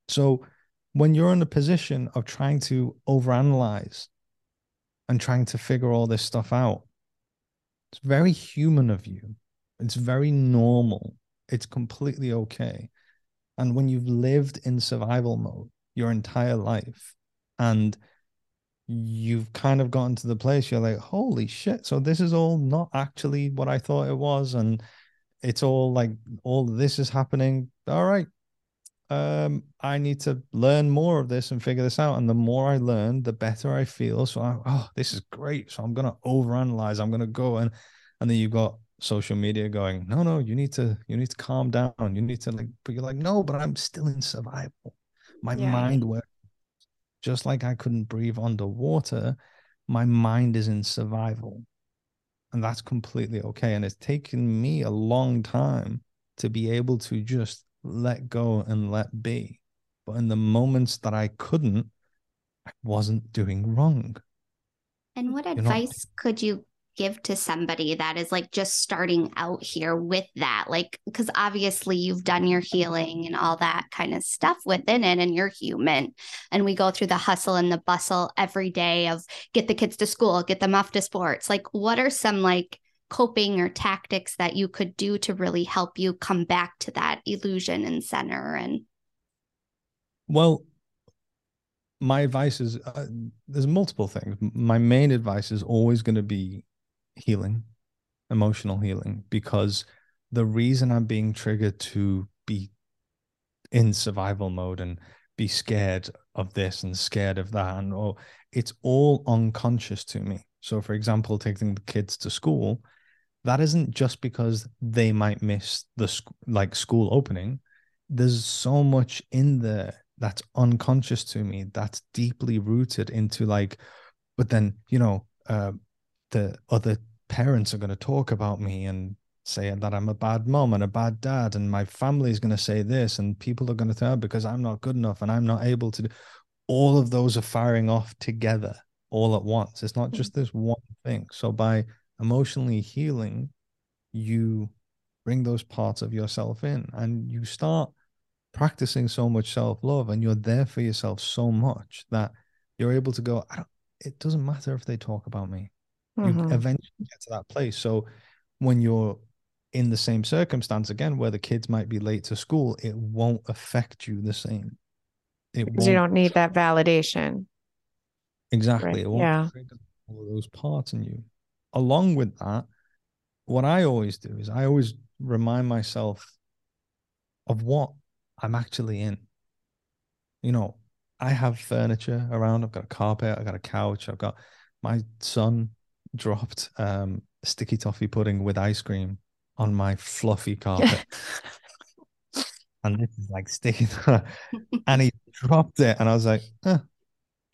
so when you're in a position of trying to overanalyze and trying to figure all this stuff out it's very human of you. It's very normal. It's completely okay. And when you've lived in survival mode your entire life and you've kind of gotten to the place you're like, holy shit. So this is all not actually what I thought it was. And it's all like all this is happening. All right um, I need to learn more of this and figure this out. And the more I learn, the better I feel. So I, oh, this is great. So I'm gonna overanalyze. I'm gonna go and and then you've got social media going, no, no, you need to you need to calm down. You need to like, but you're like, no, but I'm still in survival. My yeah. mind works just like I couldn't breathe underwater. My mind is in survival, and that's completely okay. And it's taken me a long time to be able to just let go and let be. But in the moments that I couldn't, I wasn't doing wrong. And what advice could you give to somebody that is like just starting out here with that? Like, because obviously you've done your healing and all that kind of stuff within it, and you're human. And we go through the hustle and the bustle every day of get the kids to school, get them off to sports. Like, what are some like coping or tactics that you could do to really help you come back to that illusion and center and well my advice is uh, there's multiple things my main advice is always going to be healing emotional healing because the reason i'm being triggered to be in survival mode and be scared of this and scared of that and oh it's all unconscious to me. So for example taking the kids to school that isn't just because they might miss the sc- like school opening. There's so much in there that's unconscious to me that's deeply rooted into like but then you know uh, the other parents are going to talk about me and say that I'm a bad mom and a bad dad and my family is going to say this and people are going to oh, tell because I'm not good enough and I'm not able to do all of those are firing off together all at once. It's not hmm. just this one thing. So by emotionally healing, you bring those parts of yourself in and you start practicing so much self-love and you're there for yourself so much that you're able to go I don't, it doesn't matter if they talk about me mm-hmm. you eventually get to that place. So when you're in the same circumstance again where the kids might be late to school it won't affect you the same. It because you don't need that validation. Exactly. Right. it won't yeah. all of those parts in you. Along with that what i always do is i always remind myself of what i'm actually in. You know i have furniture around. I've got a carpet i've got a couch i've got my son dropped um sticky toffee pudding with ice cream on my fluffy carpet. and this is like sticking and he dropped it and i was like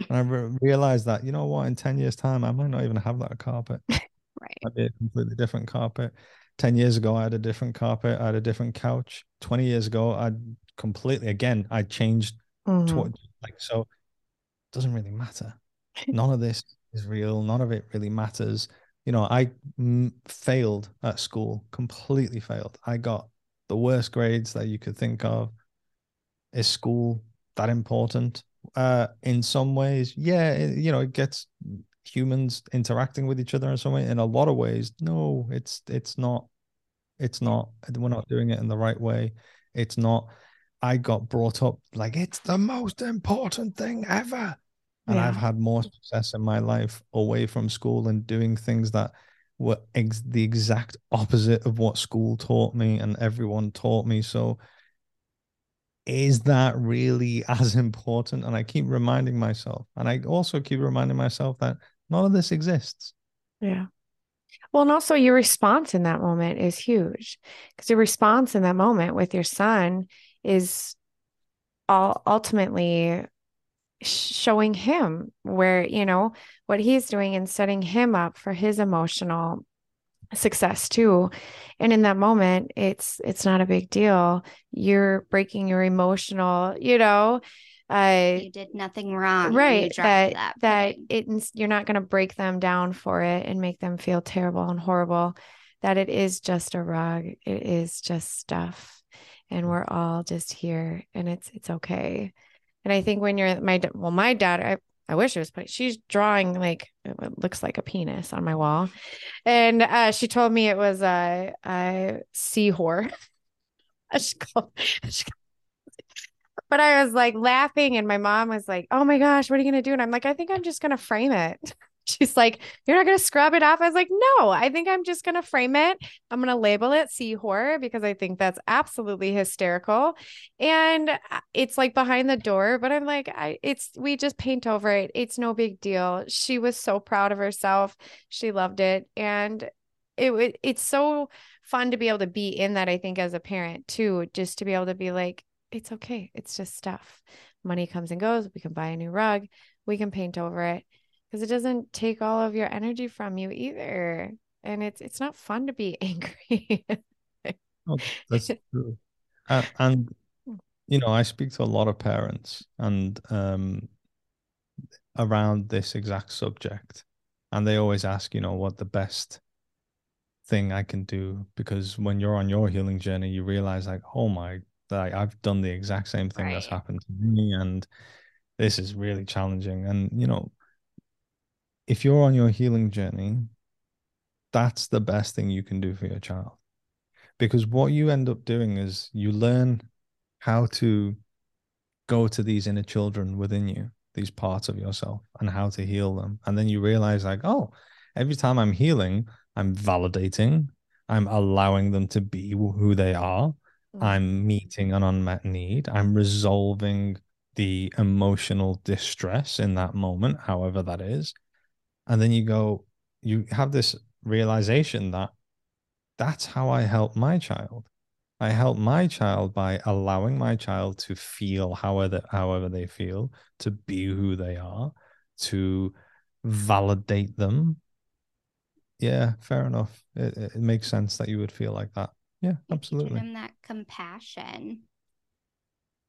and i re- realized that you know what? In 10 years time i might not even have that carpet. Right. Might be a completely different carpet. 10 years ago i had a different carpet. I had a different couch. 20 years ago i completely again i changed mm-hmm. to, like so it doesn't really matter. None of this is real none of it really matters you know, I failed at school, completely failed. I got the worst grades that you could think of. Is school that important? Uh, in some ways, yeah, it, you know, it gets humans interacting with each other in some way. In a lot of ways, no, it's it's not. It's not. We're not doing it in the right way. It's not. I got brought up like it's the most important thing ever and yeah. I've had more success in my life away from school and doing things that were ex- the exact opposite of what school taught me and everyone taught me. So, is that really as important? And I keep reminding myself, and I also keep reminding myself that none of this exists. Yeah. Well, and also your response in that moment is huge because your response in that moment with your son is all ultimately showing him where you know what he's doing and setting him up for his emotional success too. And in that moment it's it's not a big deal. You're breaking your emotional you know uh you did nothing wrong. Right that that, that it, you're not going to break them down for it and make them feel terrible and horrible. That it is just a rug. It is just stuff. And we're all just here and it's it's okay and I think when you're my well, my dad, I, I wish it was but she's drawing like it looks like a penis on my wall. And uh, she told me it was a, a sea whore. but I was like laughing, and my mom was like, Oh my gosh, what are you gonna do? And I'm like, I think I'm just gonna frame it. She's like, You're not going to scrub it off. I was like, No, I think I'm just going to frame it. I'm going to label it sea horror because I think that's absolutely hysterical. And uh, it's like behind the door, but I'm like, I, it's, we just paint over it. It's no big deal. She was so proud of herself. She loved it. And it, it's so fun to be able to be in that, I think, as a parent too, just to be able to be like, it's okay. It's just stuff. Money comes and goes. We can buy a new rug. We can paint over it because it doesn't take all of your energy from you either and it's it's not fun to be angry. Oh, that's true. And, and, you know i speak to a lot of parents and um around this exact subject and they always ask you know what the best thing i can do because when you're on your healing journey you realize like oh my like i've done the exact same thing right. that's happened to me and this is really challenging. And you know if you're on your healing journey, that's the best thing you can do for your child. Because what you end up doing is you learn how to go to these inner children within you, these parts of yourself, and how to heal them. And then you realize, like, oh, every time I'm healing, I'm validating, I'm allowing them to be who they are, mm-hmm. I'm meeting an unmet need, I'm resolving the emotional distress in that moment, however that is and then you go you have this realization that that's how i help my child. I help my child by allowing my child to feel however however they feel to be who they are to validate them. Yeah fair enough. It, it makes sense that you would feel like that. Yeah absolutely. give them that compassion.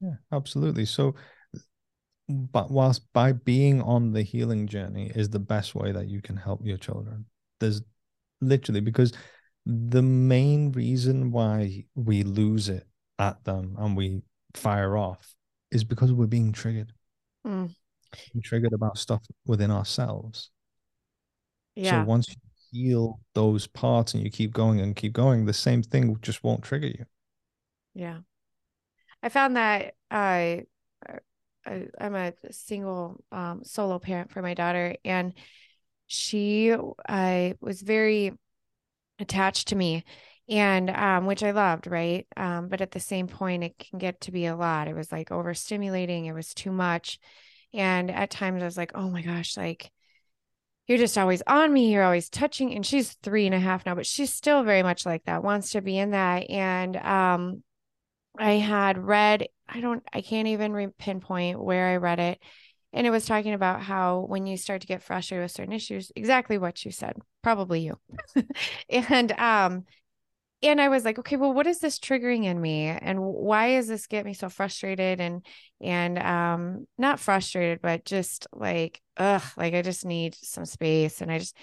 Yeah absolutely. So but whilst by being on the healing journey is the best way that you can help your children there's literally because the main reason why we lose it at them and we fire off is because we're being triggered. Mm. We're triggered about stuff within ourselves. Yeah. So once you heal those parts and you keep going and keep going, the same thing just won't trigger you. Yeah. I found that I, I I'm a single um, solo parent for my daughter, and she I was very attached to me and um, which I loved, right? Um, but at the same point, it can get to be a lot. It was like overstimulating. It was too much, and at times I was like, oh my gosh, like you're just always on me. You're always touching. And she's three and a half now, but she's still very much like that. Wants to be in that. And um, I had read. I don't. I can't even pinpoint where I read it. And it was talking about how when you start to get frustrated with certain issues, exactly what you said, probably you. and um, and I was like, okay, well, what is this triggering in me? And why is this get me so frustrated and and um not frustrated, but just like, ugh, like I just need some space. And I just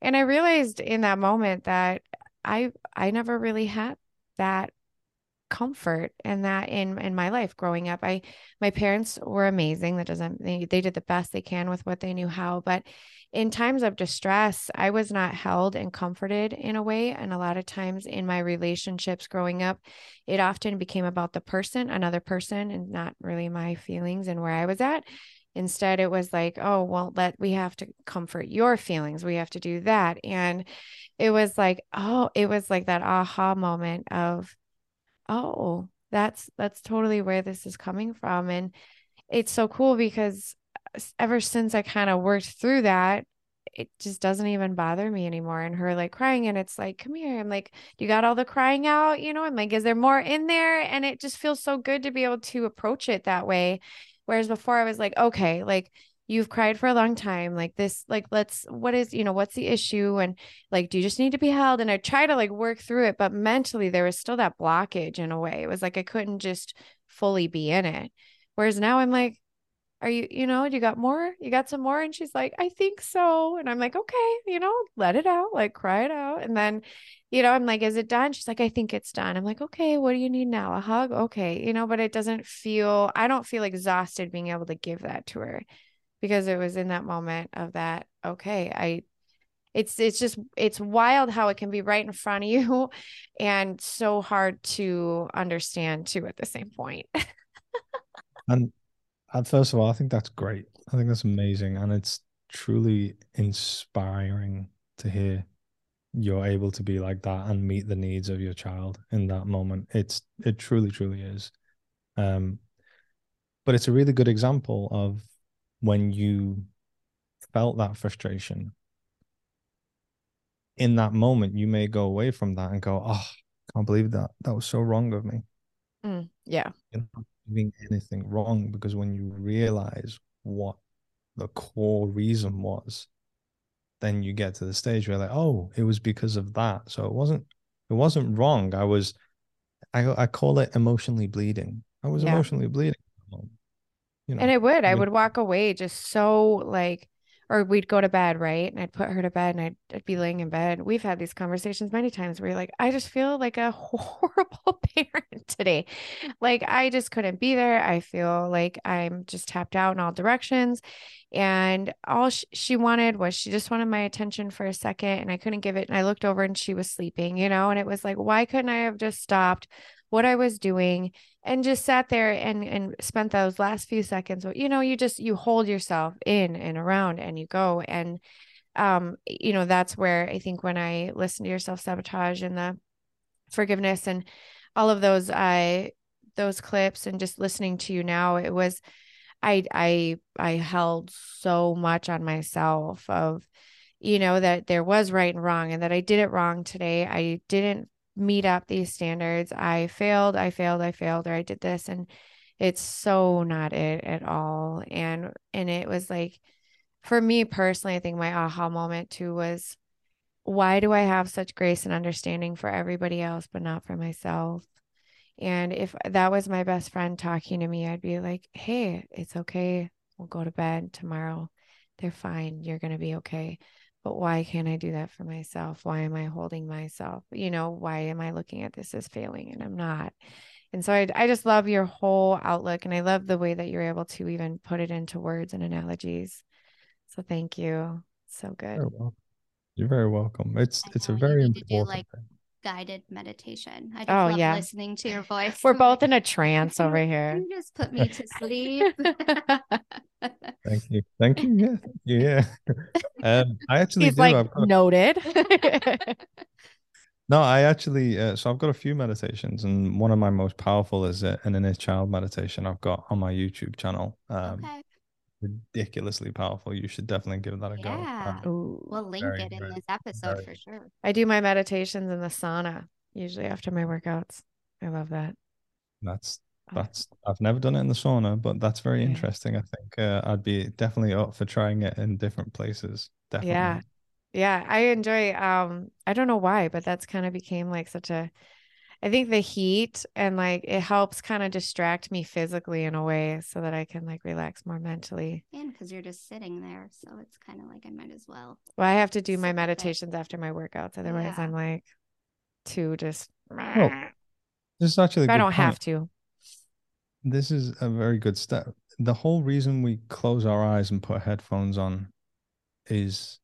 and I realized in that moment that I I never really had that comfort and that in in my life growing up. I my parents were amazing that doesn't they, they did the best they can with what they knew how but in times of distress i was not held and comforted in a way and a lot of times in my relationships growing up it often became about the person another person and not really my feelings and where i was at. Instead it was like oh well let we have to comfort your feelings we have to do that and it was like oh it was like that aha moment of oh, that's that's totally where this is coming from. And it's so cool because ever since I kind of worked through that, it just doesn't even bother me anymore. And her like crying, and it's like, come here. I'm like, you got all the crying out, you know? I'm like, is there more in there? And it just feels so good to be able to approach it that way. Whereas before I was like, okay, like you've cried for a long time like this like let's what is you know what's the issue? And like do you just need to be held? And i try to like work through it but mentally there was still that blockage in a way. It was like i couldn't just fully be in it. Whereas now i'm like are you you know you got more? You got some more? And she's like i think so. And i'm like okay you know let it out like cry it out. And then you know i'm like is it done? She's like i think it's done. I'm like okay what do you need now? A hug? Okay you know but it doesn't feel i don't feel exhausted being able to give that to her because it was in that moment of that okay i it's it's just it's wild how it can be right in front of you and so hard to understand too at the same point. And, and first of all i think that's great. I think that's amazing and it's truly inspiring to hear you're able to be like that and meet the needs of your child in that moment. It's it truly truly is. Um but it's a really good example of when you felt that frustration in that moment you may go away from that and go oh I can't believe that. That was so wrong of me. Mm, yeah. You're not doing anything wrong because when you realize what the core reason was then you get to the stage where like oh it was because of that. So it wasn't it wasn't wrong. I was i i call it emotionally bleeding. I was yeah. emotionally bleeding you know, and I would, I would walk away just so like, or we'd go to bed, right? And I'd put her to bed and I'd, I'd be laying in bed. We've had these conversations many times where you're like, I just feel like a horrible parent today. Like, I just couldn't be there. I feel like I'm just tapped out in all directions. And all sh- she wanted was she just wanted my attention for a second and I couldn't give it. And I looked over and she was sleeping, you know, and it was like, why couldn't I have just stopped what I was doing and just sat there and and spent those last few seconds you know you just you hold yourself in and around and you go. And um you know that's where i think when i listen to your self sabotage and the forgiveness and all of those i those clips and just listening to you now it was i i i held so much on myself of you know that there was right and wrong and that i did it wrong today. I didn't meet up these standards. I failed, I failed, I failed, or I did this. And it's so not it at all. And and it was like for me personally, I think my aha moment too was why do I have such grace and understanding for everybody else, but not for myself? And if that was my best friend talking to me, I'd be like, hey, it's okay. We'll go to bed tomorrow. They're fine. You're going to be okay but why can't I do that for myself? Why am I holding myself? You know, why am I looking at this as failing and I'm not? And so I, I just love your whole outlook and I love the way that you're able to even put it into words and analogies. So thank you. So good. Very you're very welcome. It's it's a very important do, like thing. Guided meditation. I just oh, love yeah. listening to your voice. We're both in a trance over here. You just put me to sleep. thank you. Thank you. Yeah. Thank you. Yeah. Um, I actually He's do. like noted. no, I actually. Uh, so I've got a few meditations, and one of my most powerful is uh, an inner child meditation I've got on my YouTube channel. Um, okay ridiculously powerful. You should definitely give that a yeah. go. Um, we'll link very, it in very, this episode very, for sure. I do my meditations in the sauna usually after my workouts. I love that. That's that's I've never done it in the sauna, but that's very yeah. interesting. I think uh, I'd be definitely up for trying it in different places. Definitely. Yeah. Yeah, I enjoy um I don't know why, but that's kind of became like such a I think the heat and like it helps kind of distract me physically in a way so that I can like relax more mentally. And because you're just sitting there. So it's kind of like I might as well. Well, I have to do my meditations after my workouts. Otherwise, yeah. I'm like too just. Well, this is actually. I don't point. have to. This is a very good step. The whole reason we close our eyes and put headphones on is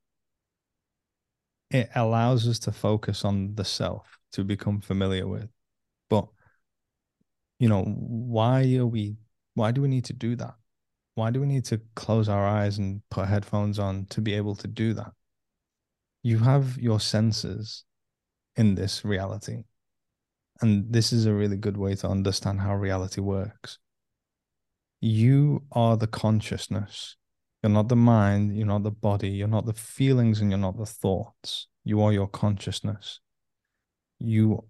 it allows us to focus on the self to become familiar with. But you know, why are we why do we need to do that? Why do we need to close our eyes and put headphones on to be able to do that? You have your senses in this reality. And this is a really good way to understand how reality works. You are the consciousness. You're not the mind, you're not the body, you're not the feelings, and you're not the thoughts. You are your consciousness you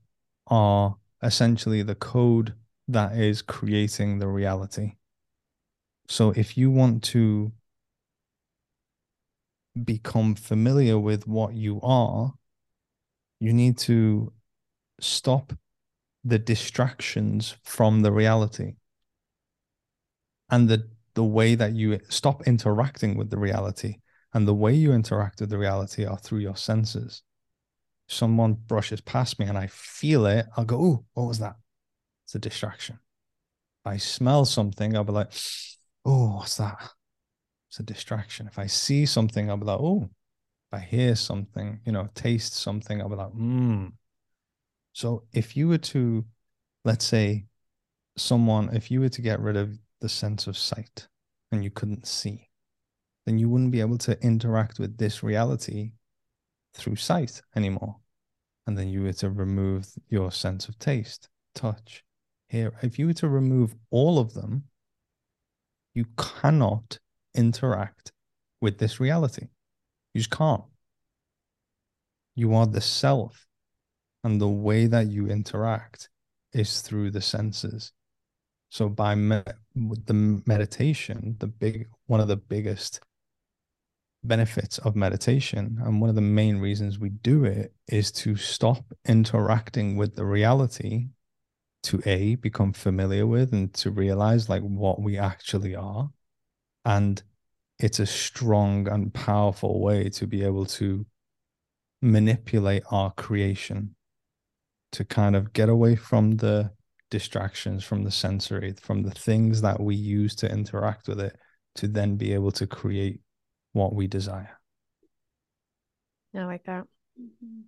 are essentially the code that is creating the reality. So if you want to become familiar with what you are, you need to stop the distractions from the reality and the the way that you stop interacting with the reality and the way you interact with the reality are through your senses someone brushes past me and I feel it, I'll go, oh, what was that? It's a distraction. If I smell something, I'll be like, oh, what's that? It's a distraction. If I see something, I'll be like, oh, if I hear something, you know, taste something, I'll be like, hmm. So if you were to, let's say, someone, if you were to get rid of the sense of sight and you couldn't see, then you wouldn't be able to interact with this reality through sight anymore and then you were to remove your sense of taste, touch, hear, if you were to remove all of them, you cannot interact with this reality. You just can't. You are the self, and the way that you interact is through the senses. So by me- the meditation, the big one of the biggest benefits of meditation. And one of the main reasons we do it is to stop interacting with the reality to a become familiar with and to realize like what we actually are. And it's a strong and powerful way to be able to manipulate our creation to kind of get away from the distractions from the sensory from the things that we use to interact with it to then be able to create what we desire. I like that. Mm-hmm.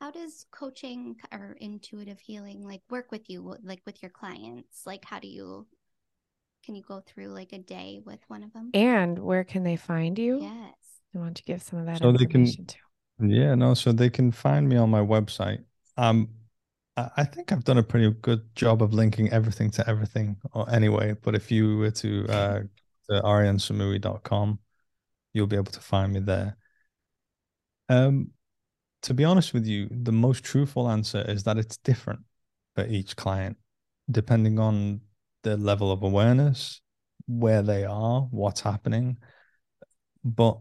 How does coaching or intuitive healing like work with you, like with your clients? Like, how do you can you go through like a day with one of them? And where can they find you? Yes. I want to give some of that so they can, too. Yeah, no, so they can find me on my website. Um, I think I've done a pretty good job of linking everything to everything or anyway, but if you were to uh to ariansamouie.com, you'll be able to find me there. Um, to be honest with you, the most truthful answer is that it's different for each client, depending on the level of awareness, where they are, what's happening. But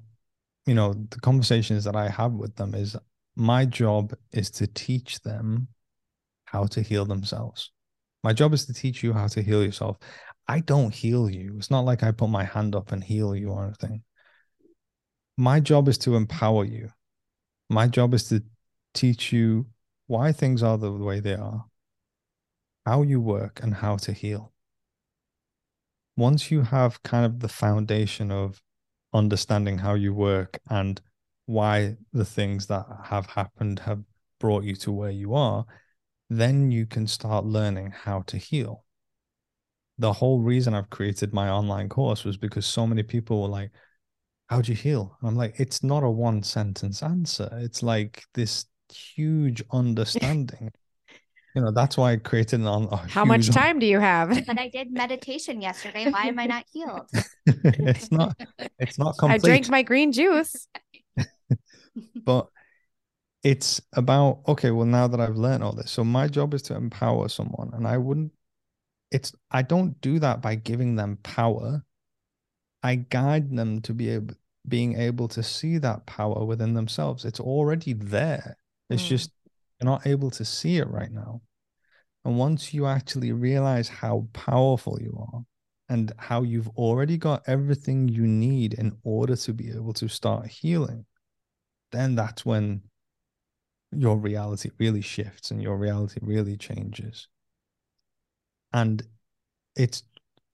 you know, the conversations that I have with them is my job is to teach them how to heal themselves. My job is to teach you how to heal yourself. I don't heal you. It's not like I put my hand up and heal you or anything my job is to empower you. My job is to teach you why things are the way they are how you work and how to heal. Once you have kind of the foundation of understanding how you work and why the things that have happened have brought you to where you are, then you can start learning how to heal. The whole reason I've created my online course was because so many people were like, How'd you heal? And I'm like, It's not a one sentence answer. It's like this huge understanding you know that's why i created an on how much time do you have but i did meditation yesterday why am i not healed it's not it's not complete. i drank my green juice but it's about okay well now that i've learned all this so my job is to empower someone and i wouldn't it's i don't do that by giving them power i guide them to be able being able to see that power within themselves it's already there it's mm. just you're not able to see it right now. And once you actually realize how powerful you are and how you've already got everything you need in order to be able to start healing, then that's when your reality really shifts and your reality really changes. And it's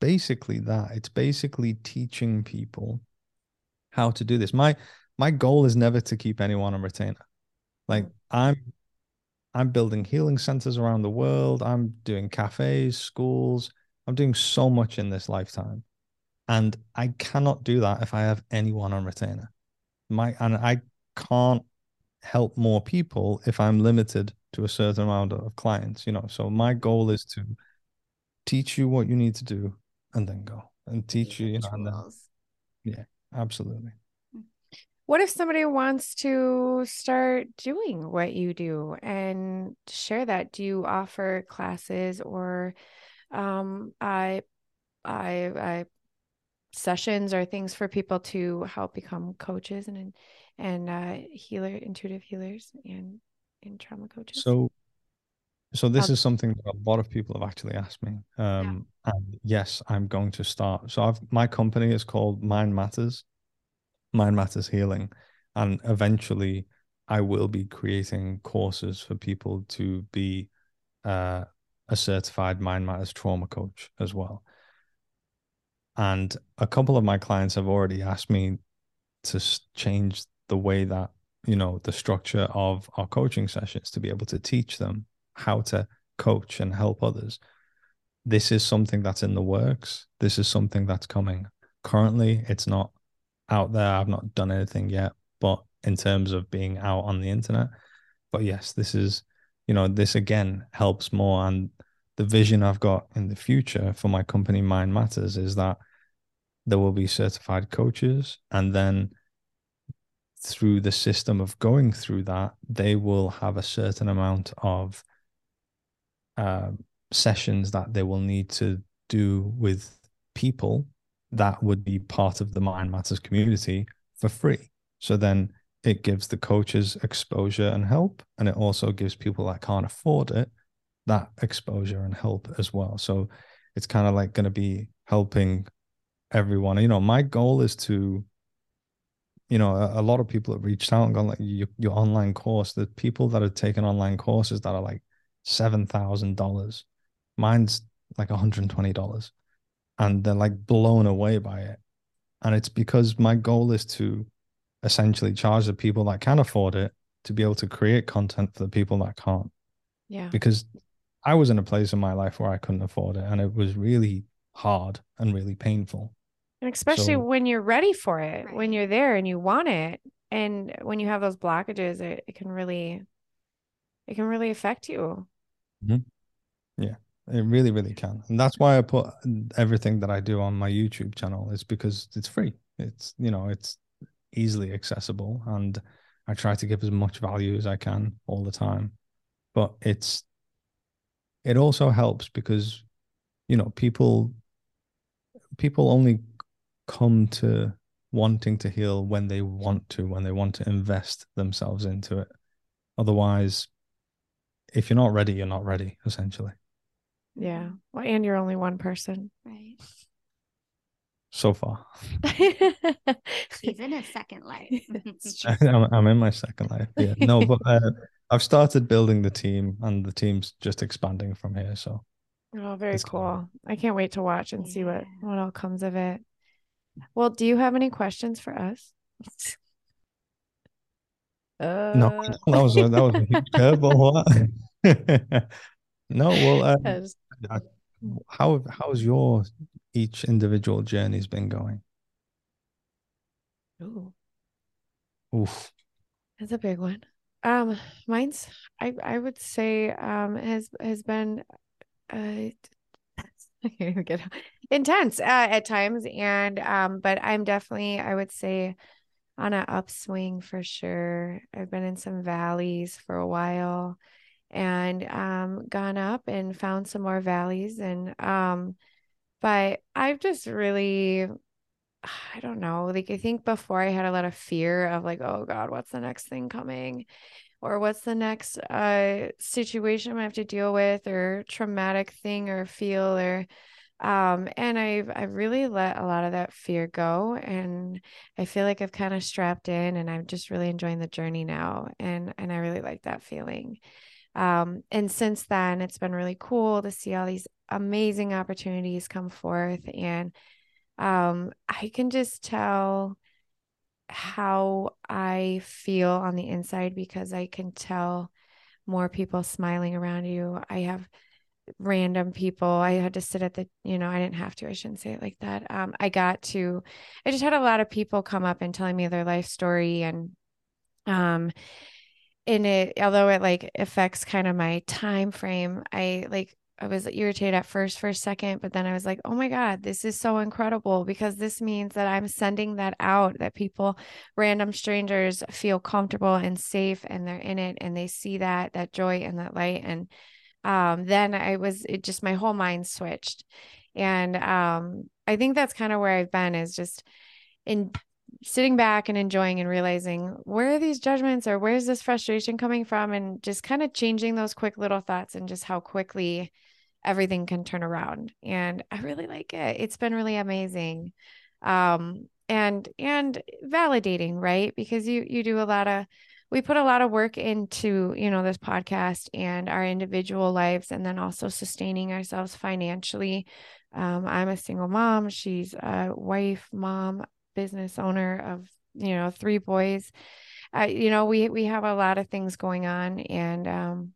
basically that. It's basically teaching people how to do this. My my goal is never to keep anyone on retainer. Like I'm I'm building healing centers around the world. I'm doing cafes, schools. I'm doing so much in this lifetime. And I cannot do that if I have anyone on retainer. My and I can't help more people if I'm limited to a certain amount of clients, you know. So my goal is to teach you what you need to do and then go and teach you, you know, then, yeah, absolutely. What if somebody wants to start doing what you do and share that? Do you offer classes or um, I, I, I sessions or things for people to help become coaches and and uh, healer, intuitive healers, and and trauma coaches? So, so this is something that a lot of people have actually asked me. Um, yeah. And yes, I'm going to start. So I've my company is called Mind Matters Mind Matters Healing. And eventually, I will be creating courses for people to be uh, a certified Mind Matters trauma coach as well. And a couple of my clients have already asked me to change the way that, you know, the structure of our coaching sessions to be able to teach them how to coach and help others. This is something that's in the works. This is something that's coming. Currently, it's not out there. I've not done anything yet, but in terms of being out on the internet, but yes, this is, you know, this again helps more. And the vision I've got in the future for my company, Mind Matters, is that there will be certified coaches. And then through the system of going through that, they will have a certain amount of uh, sessions that they will need to do with people that would be part of the Mind Matters community for free. So then it gives the coaches exposure and help, and it also gives people that can't afford it that exposure and help as well. So it's kind of like going to be helping everyone. You know, my goal is to, you know, a, a lot of people have reached out and gone like your, your online course. The people that have taken online courses that are like seven thousand dollars, mine's like one hundred and twenty dollars and they're like blown away by it. And it's because my goal is to essentially charge the people that can afford it to be able to create content for the people that can't. Yeah. Because I was in a place in my life where I couldn't afford it and it was really hard and really painful. And especially so, when you're ready for it, right. when you're there and you want it. And when you have those blockages, it, it can really it can really affect you. Mm-hmm. Yeah. It really, really can. And that's why I put everything that I do on my YouTube channel is because it's free. It's, you know, it's easily accessible and I try to give as much value as I can all the time. But it's, it also helps because, you know, people, people only come to wanting to heal when they want to, when they want to invest themselves into it. Otherwise, if you're not ready, you're not ready, essentially. Yeah. Well, and you're only one person. Right. So far. He's in his second life. I'm, I'm, in my second life. Yeah. No, but uh, I've started building the team and the team's just expanding from here. So Oh, very it's cool. cool. I can't wait to watch and yeah. see what what all comes of it. Well, do you have any questions for us? Uh... No, that was a, that was a no, well, uh, how how's your each individual journey's been going? Ooh. Oof. That's a big one. Um, mine's I I would say um has has been uh get intense uh, at times and um but I'm definitely I would say on an upswing for sure. I've been in some valleys for a while and um gone up and found some more valleys and um but I've just really I don't know. Like I think before I had a lot of fear of like, oh God, what's the next thing coming? Or what's the next uh situation I have to deal with or traumatic thing or feel or um and I've I've really let a lot of that fear go and I feel like I've kind of strapped in and I'm just really enjoying the journey now and and I really like that feeling. Um and since then it's been really cool to see all these amazing opportunities come forth and um, I can just tell how I feel on the inside because I can tell more people smiling around you. I have random people. I had to sit at the, you know, I didn't have to, I shouldn't say it like that. Um, I got to, I just had a lot of people come up and telling me their life story and, um, in it, although it like affects kind of my time frame, I like I was irritated at first for a second, but then I was like, oh my God, this is so incredible because this means that I'm sending that out, that people, random strangers, feel comfortable and safe and they're in it and they see that, that joy and that light. And um, then I was, it just, my whole mind switched. And um, I think that's kind of where I've been is just in sitting back and enjoying and realizing where are these judgments or where's this frustration coming from? And just kind of changing those quick little thoughts and just how quickly everything can turn around. And i really like it. It's been really amazing. Um and and validating right? Because you you do a lot of we put a lot of work into you know this podcast and our individual lives and then also sustaining ourselves financially. Um, i'm a single mom. She's a wife mom business owner of you know three boys. Uh, you know we we have a lot of things going on and um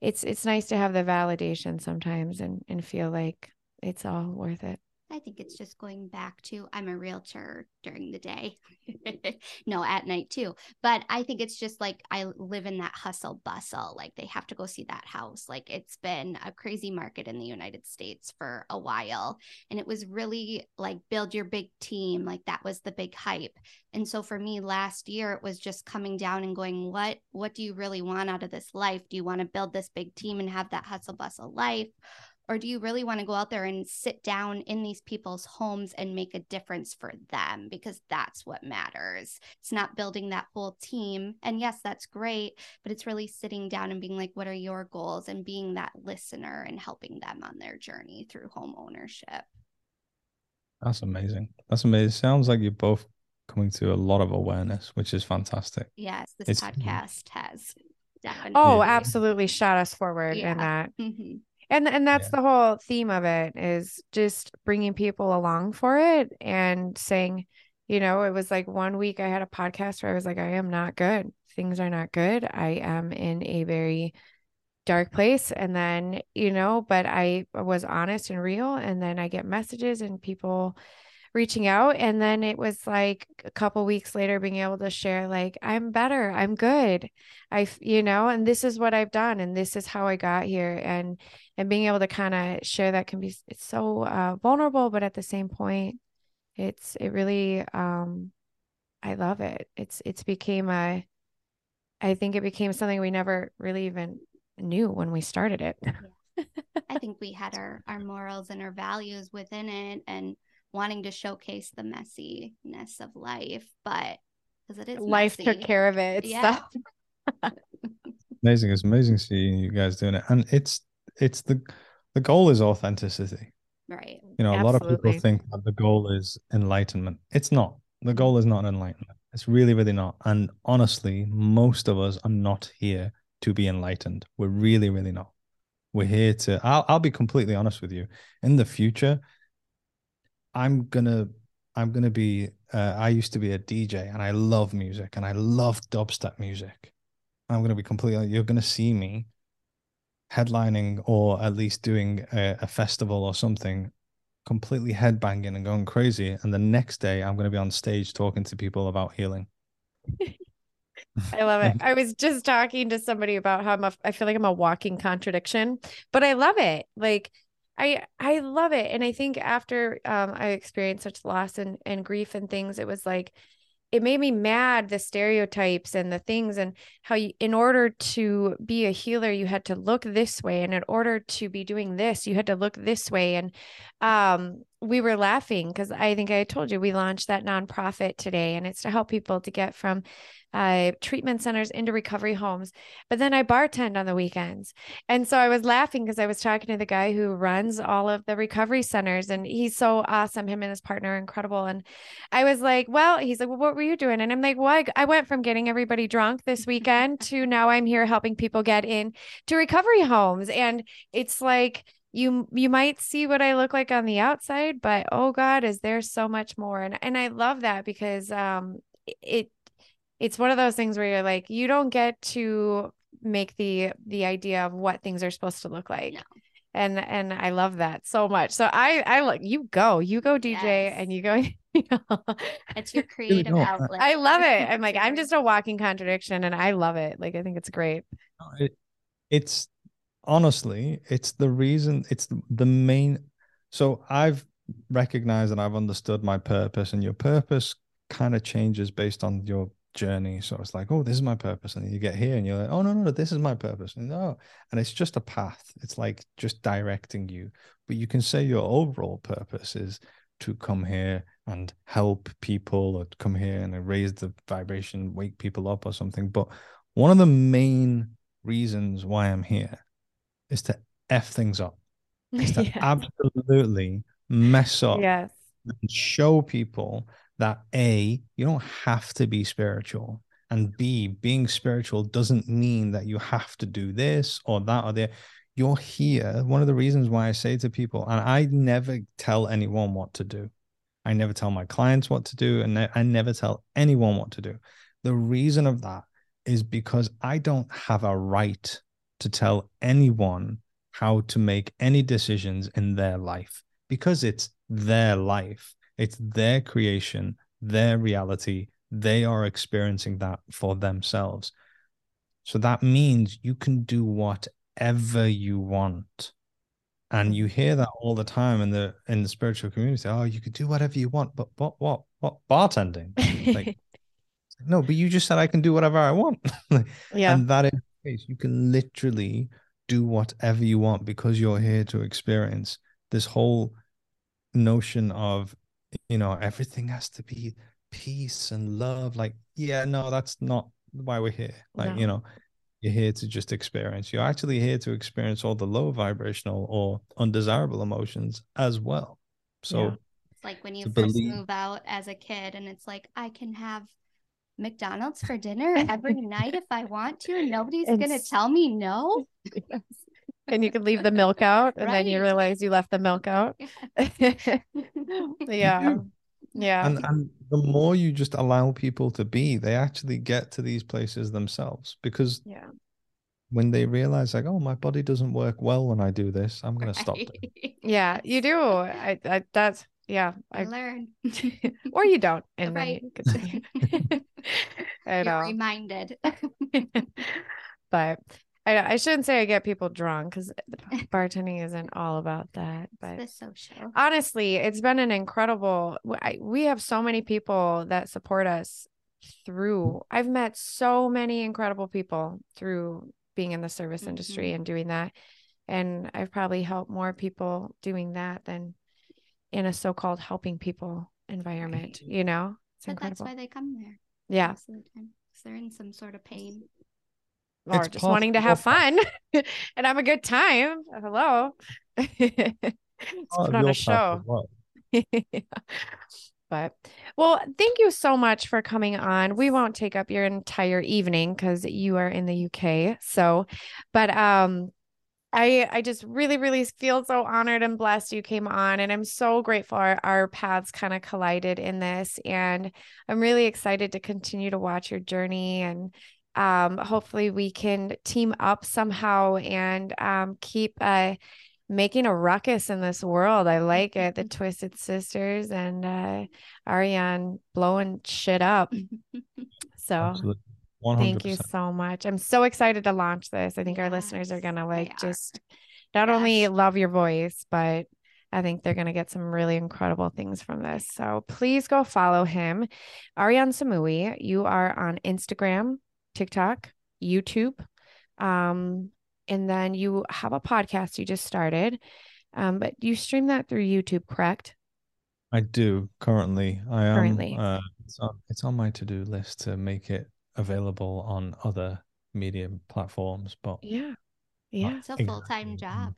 it's it's nice to have the validation sometimes and and feel like it's all worth it. I think it's just going back to I'm a realtor during the day. no, at night too. But I think it's just like I live in that hustle bustle. Like they have to go see that house. Like it's been a crazy market in the United States for a while. And it was really like build your big team. Like that was the big hype. And so for me last year it was just coming down and going, what what do you really want out of this life? Do you want to build this big team and have that hustle bustle life? Or do you really want to go out there and sit down in these people's homes and make a difference for them? Because that's what matters. It's not building that whole team. And yes, that's great, but it's really sitting down and being like, what are your goals? And being that listener and helping them on their journey through home ownership. That's amazing. That's amazing. Sounds like you're both coming to a lot of awareness, which is fantastic. Yes, this it's, podcast has definitely. Oh, absolutely shot us forward yeah. in that. Mm-hmm and and that's yeah. the whole theme of it is just bringing people along for it and saying you know it was like one week i had a podcast where i was like i am not good. Things are not good. I am in a very dark place. And then you know but i was honest and real and then i get messages and people reaching out and then it was like a couple weeks later being able to share like i'm better i'm good. I you know and this is what i've done and this is how i got here and and being able to kind of share that can be it's so uh, vulnerable but at the same point it's it really um i love it. It's it's became a i think it became something we never really even knew when we started it. I think we had our our morals and our values within it and wanting to showcase the messiness of life, but because it is life messy. took care of it. Yeah. amazing. It's amazing seeing you guys doing it. And it's it's the the goal is authenticity. Right. You know, Absolutely. a lot of people think that the goal is enlightenment. It's not. The goal is not enlightenment. It's really, really not. And honestly, most of us are not here to be enlightened. We're really, really not. we're here to I'll I'll be completely honest with you. In the future, I'm gonna I'm gonna be uh, I used to be a DJ and I love music and I love dubstep music. I'm gonna be completely you're gonna see me headlining or at least doing a, a festival or something completely headbanging and going crazy and the next day i'm to be on stage talking to people about healing I love it. I was just talking to somebody about how I'm a, I feel like I'm a walking contradiction, but I love it. Like I I love it. And I think after um I experienced such loss and, and grief and things, it was like it made me mad the stereotypes and the things and how you in order to be a healer you had to look this way and in order to be doing this you had to look this way and um we were laughing because I think I told you we launched that nonprofit today and it's to help people to get from uh, treatment centers into recovery homes. But then I bartend on the weekends. And so I was laughing because I was talking to the guy who runs all of the recovery centers and he's so awesome. Him and his partner are incredible. And I was like, well, he's like, well, what were you doing? And I'm like, well, I, I went from getting everybody drunk this weekend to now I'm here helping people get in to recovery homes. And it's like, you you might see what I look like on the outside, but oh God, is there so much more? And and I love that because um it it's one of those things where you're like, you don't get to make the the idea of what things are supposed to look like. No. And and I love that so much. So I I look you go, you go DJ yes. and you go it's your creative outlet. I love it. I'm like, I'm just a walking contradiction and I love it. Like I think it's great. It, it's honestly, it's the reason, it's the main. So I've recognized and I've understood my purpose, and your purpose kind of changes based on your journey. So it's like, oh, this is my purpose. And you get here and you're like, oh, no, no, no, this is my purpose. And no, and it's just a path. It's like just directing you. But you can say your overall purpose is to come here and help people or come here and raise the vibration, wake people up or something. But one of the main reasons why I'm here is to F things up. Is to yes. absolutely mess up yes. and show people that A, you don't have to be spiritual. And B, being spiritual doesn't mean that you have to do this or that or that. You're here. One of the reasons why I say to people, and I never tell anyone what to do. I never tell my clients what to do, and I never tell anyone what to do. The reason of that is because I don't have a right to tell anyone how to make any decisions in their life because it's their life, it's their creation, their reality. They are experiencing that for themselves. So that means you can do whatever you want. And you hear that all the time in the in the spiritual community. Oh, you could do whatever you want, but what what what bartending? Like no, but you just said I can do whatever I want. yeah. And that is You can literally do whatever you want because you're here to experience this whole notion of, you know, everything has to be peace and love. Like, yeah, no, that's not why we're here. Like, no. you know, you're here to just experience. You're actually here to experience all the low vibrational or undesirable emotions as well. So, yeah. it's like when you first believe... move out as a kid, and it's like, I can have McDonald's for dinner every night if I want to, and nobody's going to tell me no. and you can leave the milk out, and right. then you realize you left the milk out. yeah. Yeah. And, and the more you just allow people to be, they actually get to these places themselves because yeah. when they realize like, oh, my body doesn't work well when I do this, I'm gonna stop. yeah, you do. I, I that's yeah. I, I learn. or you don't. And right. then I know. Reminded. but I, I shouldn't say I get people drunk because bartending isn't all about that. But the social. honestly, it's been an incredible. I, we have so many people that support us through. I've met so many incredible people through being in the service mm-hmm. industry and doing that, and I've probably helped more people doing that than in a so-called helping people environment. Right. You know, it's but incredible. That's why they come there. Yeah, most of the time because they're in some sort of pain or it's just possible. wanting to have fun and have a good time. Hello. Let's oh, put on a show. But well, thank you so much for coming on. We won't take up your entire evening because you are in the UK. So, but um, I I just really really feel so honored and blessed you came on and I'm so grateful our, our paths kind of collided in this and I'm really excited to continue to watch your journey and um hopefully we can team up somehow and um keep uh making a ruckus in this world. I like it. The Twisted Sisters and uh Arian blowing shit up. So Absolutely. Thank you so much. I'm so excited to launch this. I think yes, our listeners are going to like just not yes. only love your voice, but I think they're going to get some really incredible things from this. So please go follow him. Arian Samouie, you are on Instagram, TikTok, YouTube. Um, and then you have a podcast you just started. Um, but you stream that through YouTube, correct? I do currently. I am currently. Uh, it's on, it's on my to do list to make it available on other medium platforms. But yeah, yeah, it's a full time job.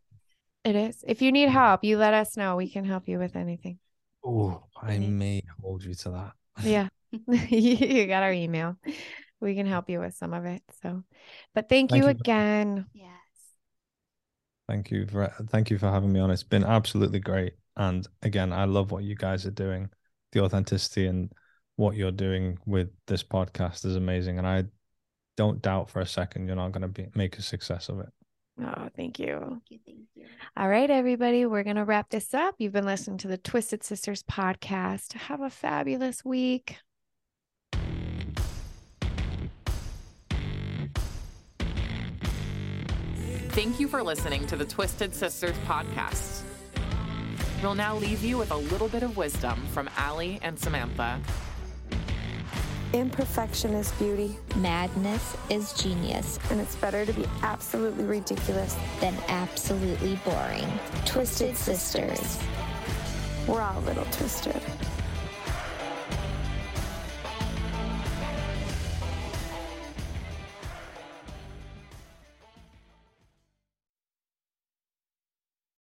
It is. If you need help, you let us know. We can help you with anything. Oh, I may hold you to that. Yeah, you got our email. We can help you with some of it. So, but thank, thank you, you again. Yes. Thank you for thank you for having me on. It's been absolutely great. And again, I love what you guys are doing, the authenticity and what you're doing with this podcast is amazing. And I don't doubt for a second you're not going to be make a success of it. Oh, thank you. Thank you. Thank you. All right, everybody, we're going to wrap this up. You've been listening to the Twisted Sisters podcast. Have a fabulous week. Thank you for listening to the Twisted Sisters podcast. We'll now leave you with a little bit of wisdom from Allie and Samantha. Imperfection is beauty. Madness is genius. And it's better to be absolutely ridiculous than absolutely boring. Twisted, Twisted Sisters. We're all a little twisted.